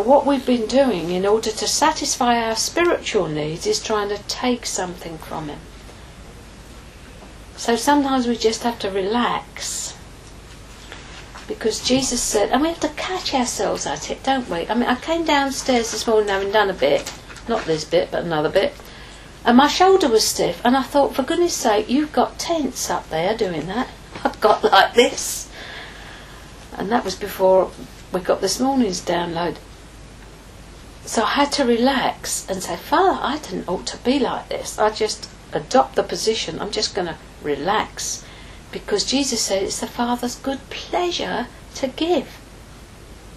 what we've been doing in order to satisfy our spiritual needs is trying to take something from Him. So, sometimes we just have to relax. Because Jesus said, and we have to catch ourselves at it, don't we? I mean, I came downstairs this morning having done a bit, not this bit, but another bit, and my shoulder was stiff, and I thought, for goodness sake, you've got tense up there doing that. I've got like this. And that was before we got this morning's download. So I had to relax and say, Father, I didn't ought to be like this. I just adopt the position. I'm just going to relax. Because Jesus said it's the Father's good pleasure to give.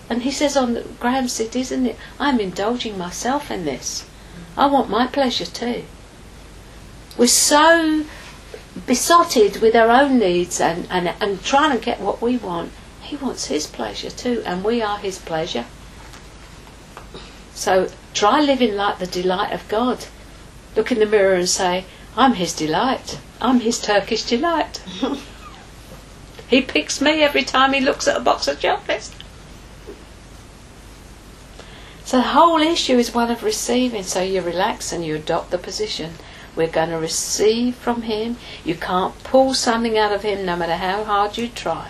And he says on the Graham said, isn't it? I'm indulging myself in this. I want my pleasure too. We're so besotted with our own needs and, and, and trying to get what we want. He wants his pleasure too, and we are his pleasure. So try living like the delight of God. Look in the mirror and say, I'm His delight. I'm His Turkish delight. *laughs* he picks me every time he looks at a box of chocolates. So the whole issue is one of receiving. So you relax and you adopt the position. We're going to receive from Him. You can't pull something out of Him no matter how hard you try.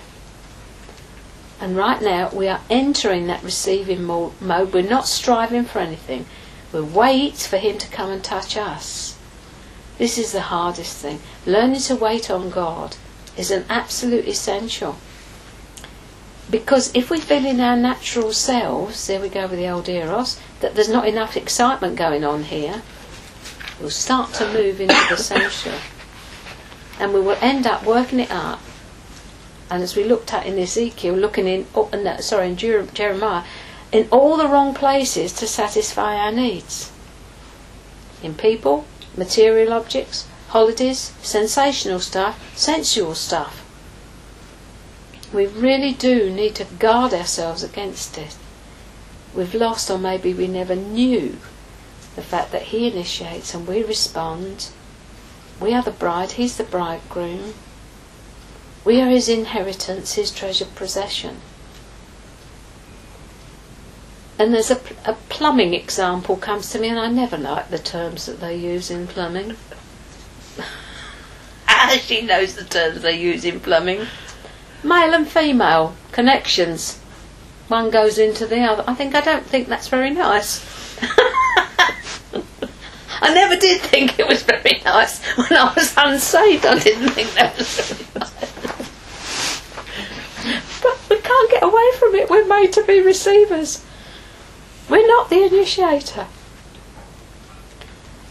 And right now we are entering that receiving mode. We're not striving for anything. We wait for Him to come and touch us. This is the hardest thing. Learning to wait on God is an absolute essential. Because if we feel in our natural selves, there we go with the old Eros, that there's not enough excitement going on here, we'll start to move into the *coughs* sensual. And we will end up working it up. And as we looked at in Ezekiel, looking in, oh, no, uh, sorry, in Jeremiah, in all the wrong places to satisfy our needs. In people, material objects, holidays, sensational stuff, sensual stuff. We really do need to guard ourselves against it. We've lost, or maybe we never knew, the fact that He initiates and we respond. We are the bride, He's the bridegroom. We are His inheritance, His treasured possession. And there's a, a plumbing example comes to me, and I never like the terms that they use in plumbing. *laughs* Ah, she knows the terms they use in plumbing. Male and female connections. One goes into the other. I think I don't think that's very nice. *laughs* I never did think it was very nice when I was unsaved. I didn't think that was very nice. Can't get away from it. We're made to be receivers. We're not the initiator.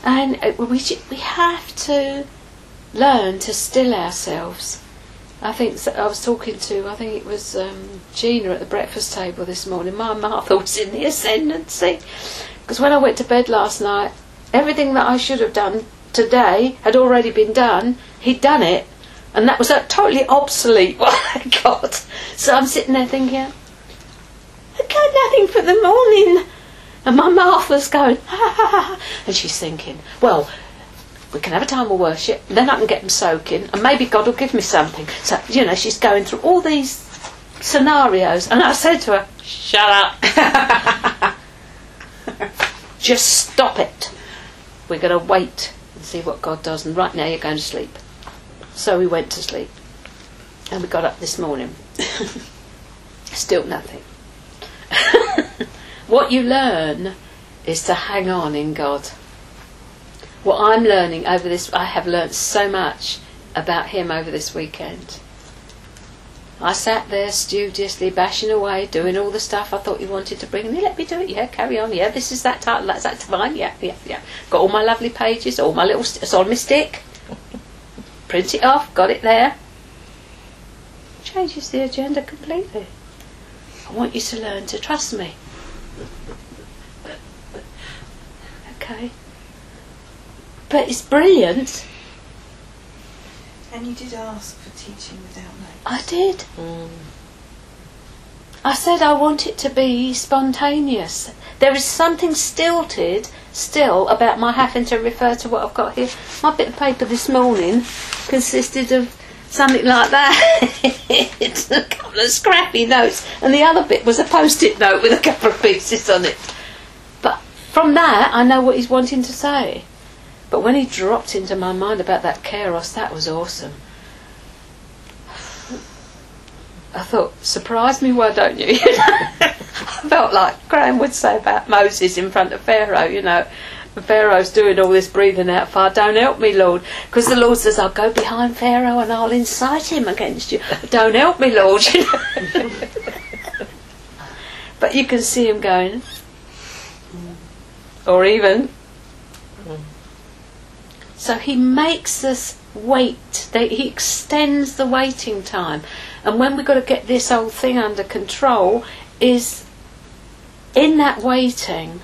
And uh, we, we have to learn to still ourselves. I think I was talking to, I think it was um, Gina at the breakfast table this morning. My Martha was in the ascendancy. Because when I went to bed last night, everything that I should have done today had already been done. He'd done it. And that was uh, totally obsolete what I got. So I'm sitting there thinking, I got nothing for the morning. And my Martha's going, ha ha ha. And she's thinking, well, we can have a time of worship, then I can get them soaking, and maybe God will give me something. So, you know, she's going through all these scenarios. And I said to her, shut up. *laughs* Just stop it. We're going to wait and see what God does. And right now you're going to sleep. So we went to sleep. And we got up this morning. *laughs* Still nothing. *laughs* what you learn is to hang on in God. What I'm learning over this, I have learnt so much about Him over this weekend. I sat there studiously bashing away, doing all the stuff I thought you wanted to bring, he let me do it. Yeah, carry on. Yeah, this is that title. That's that fine. Yeah, yeah, yeah. Got all my lovely pages, all my little. St- it's on my stick. Print it off. Got it there. Changes the agenda completely. I want you to learn to trust me. Okay. But it's brilliant. And you did ask for teaching without notes. I did. Mm. I said I want it to be spontaneous. There is something stilted still about my having to refer to what I've got here. My bit of paper this morning consisted of something like that. *laughs* it's a couple of scrappy notes, and the other bit was a post-it note with a couple of pieces on it. But from that, I know what he's wanting to say. But when he dropped into my mind about that Kairos, that was awesome. *sighs* I thought, surprise me, why don't you? *laughs* *laughs* *laughs* Felt like Graham would say about Moses in front of Pharaoh, you know. Pharaoh's doing all this breathing out fire. Don't help me, Lord. Because the Lord says, I'll go behind Pharaoh and I'll incite him against you. *laughs* Don't help me, Lord. *laughs* But you can see him going, or even. So he makes us wait. He extends the waiting time. And when we've got to get this whole thing under control, is in that waiting,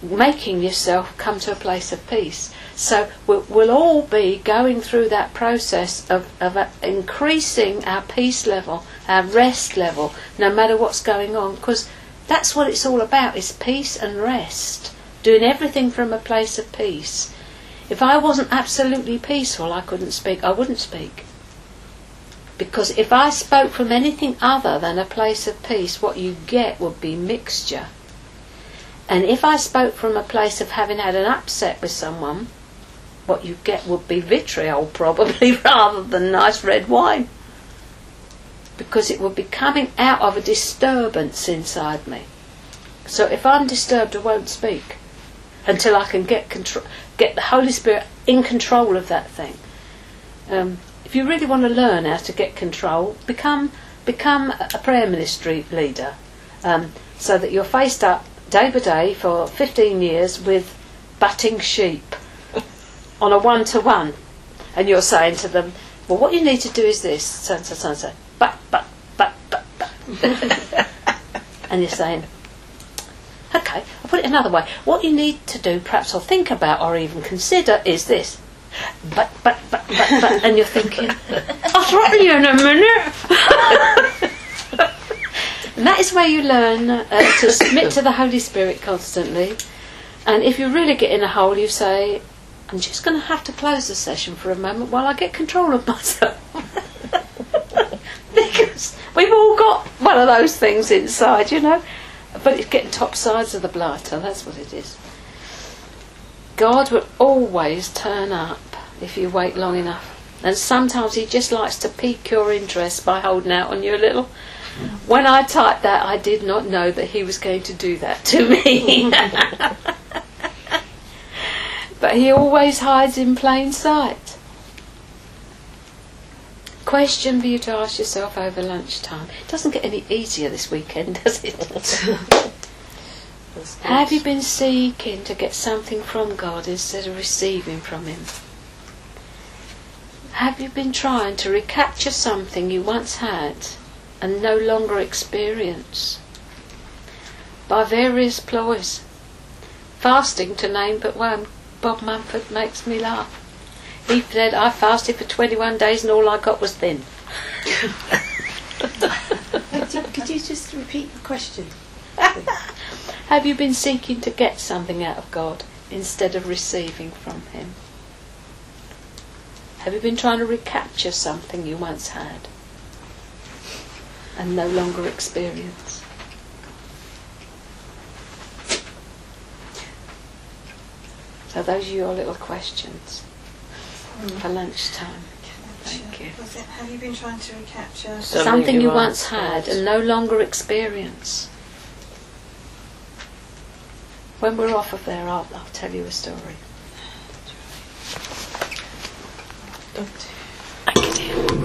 making yourself come to a place of peace. So we'll, we'll all be going through that process of, of uh, increasing our peace level, our rest level, no matter what's going on, because that's what it's all about, is peace and rest. Doing everything from a place of peace. If I wasn't absolutely peaceful, I couldn't speak. I wouldn't speak. Because if I spoke from anything other than a place of peace, what you get would be mixture. And if I spoke from a place of having had an upset with someone, what you get would be vitriol, *laughs* probably, rather than nice red wine. Because it would be coming out of a disturbance inside me. So if I'm disturbed, I won't speak until I can get control, get the Holy Spirit in control of that thing. Um, if you really want to learn how to get control, become become a prayer ministry leader, um, so that you're faced up day by day for 15 years with butting sheep *laughs* on a one to one, and you're saying to them, "Well, what you need to do is this, so and so, so and so, but, but, but, but, but," *laughs* and you're saying, "Okay, I'll put it another way. What you need to do, perhaps, or think about, or even consider, is this." But, but, but, and you're thinking, I'll throttle you in a minute. and that is where you learn uh, to submit to the Holy Spirit constantly. And if you really get in a hole, you say, I'm just going to have to close the session for a moment while I get control of myself. *laughs* because we've all got one of those things inside, you know. But it's getting top sides of the blighter, that's what it is. God will always turn up if you wait long enough. And sometimes He just likes to pique your interest by holding out on you a little. When I typed that, I did not know that He was going to do that to me. *laughs* but He always hides in plain sight. Question for you to ask yourself over lunchtime. It doesn't get any easier this weekend, does it? *laughs* Have you been seeking to get something from God instead of receiving from Him? Have you been trying to recapture something you once had and no longer experience? By various ploys. Fasting, to name but one. Bob Mumford makes me laugh. He said, I fasted for 21 days and all I got was thin. Could you, could you just repeat the question? *laughs* Have you been seeking to get something out of God instead of receiving from Him? Have you been trying to recapture something you once had and no longer experience? So those are your little questions hmm. for lunchtime. Thank you. Was it, have you been trying to recapture? Something Something you you once once had had. and no longer experience. When we're off of there, I'll, I'll tell you a story. Don't-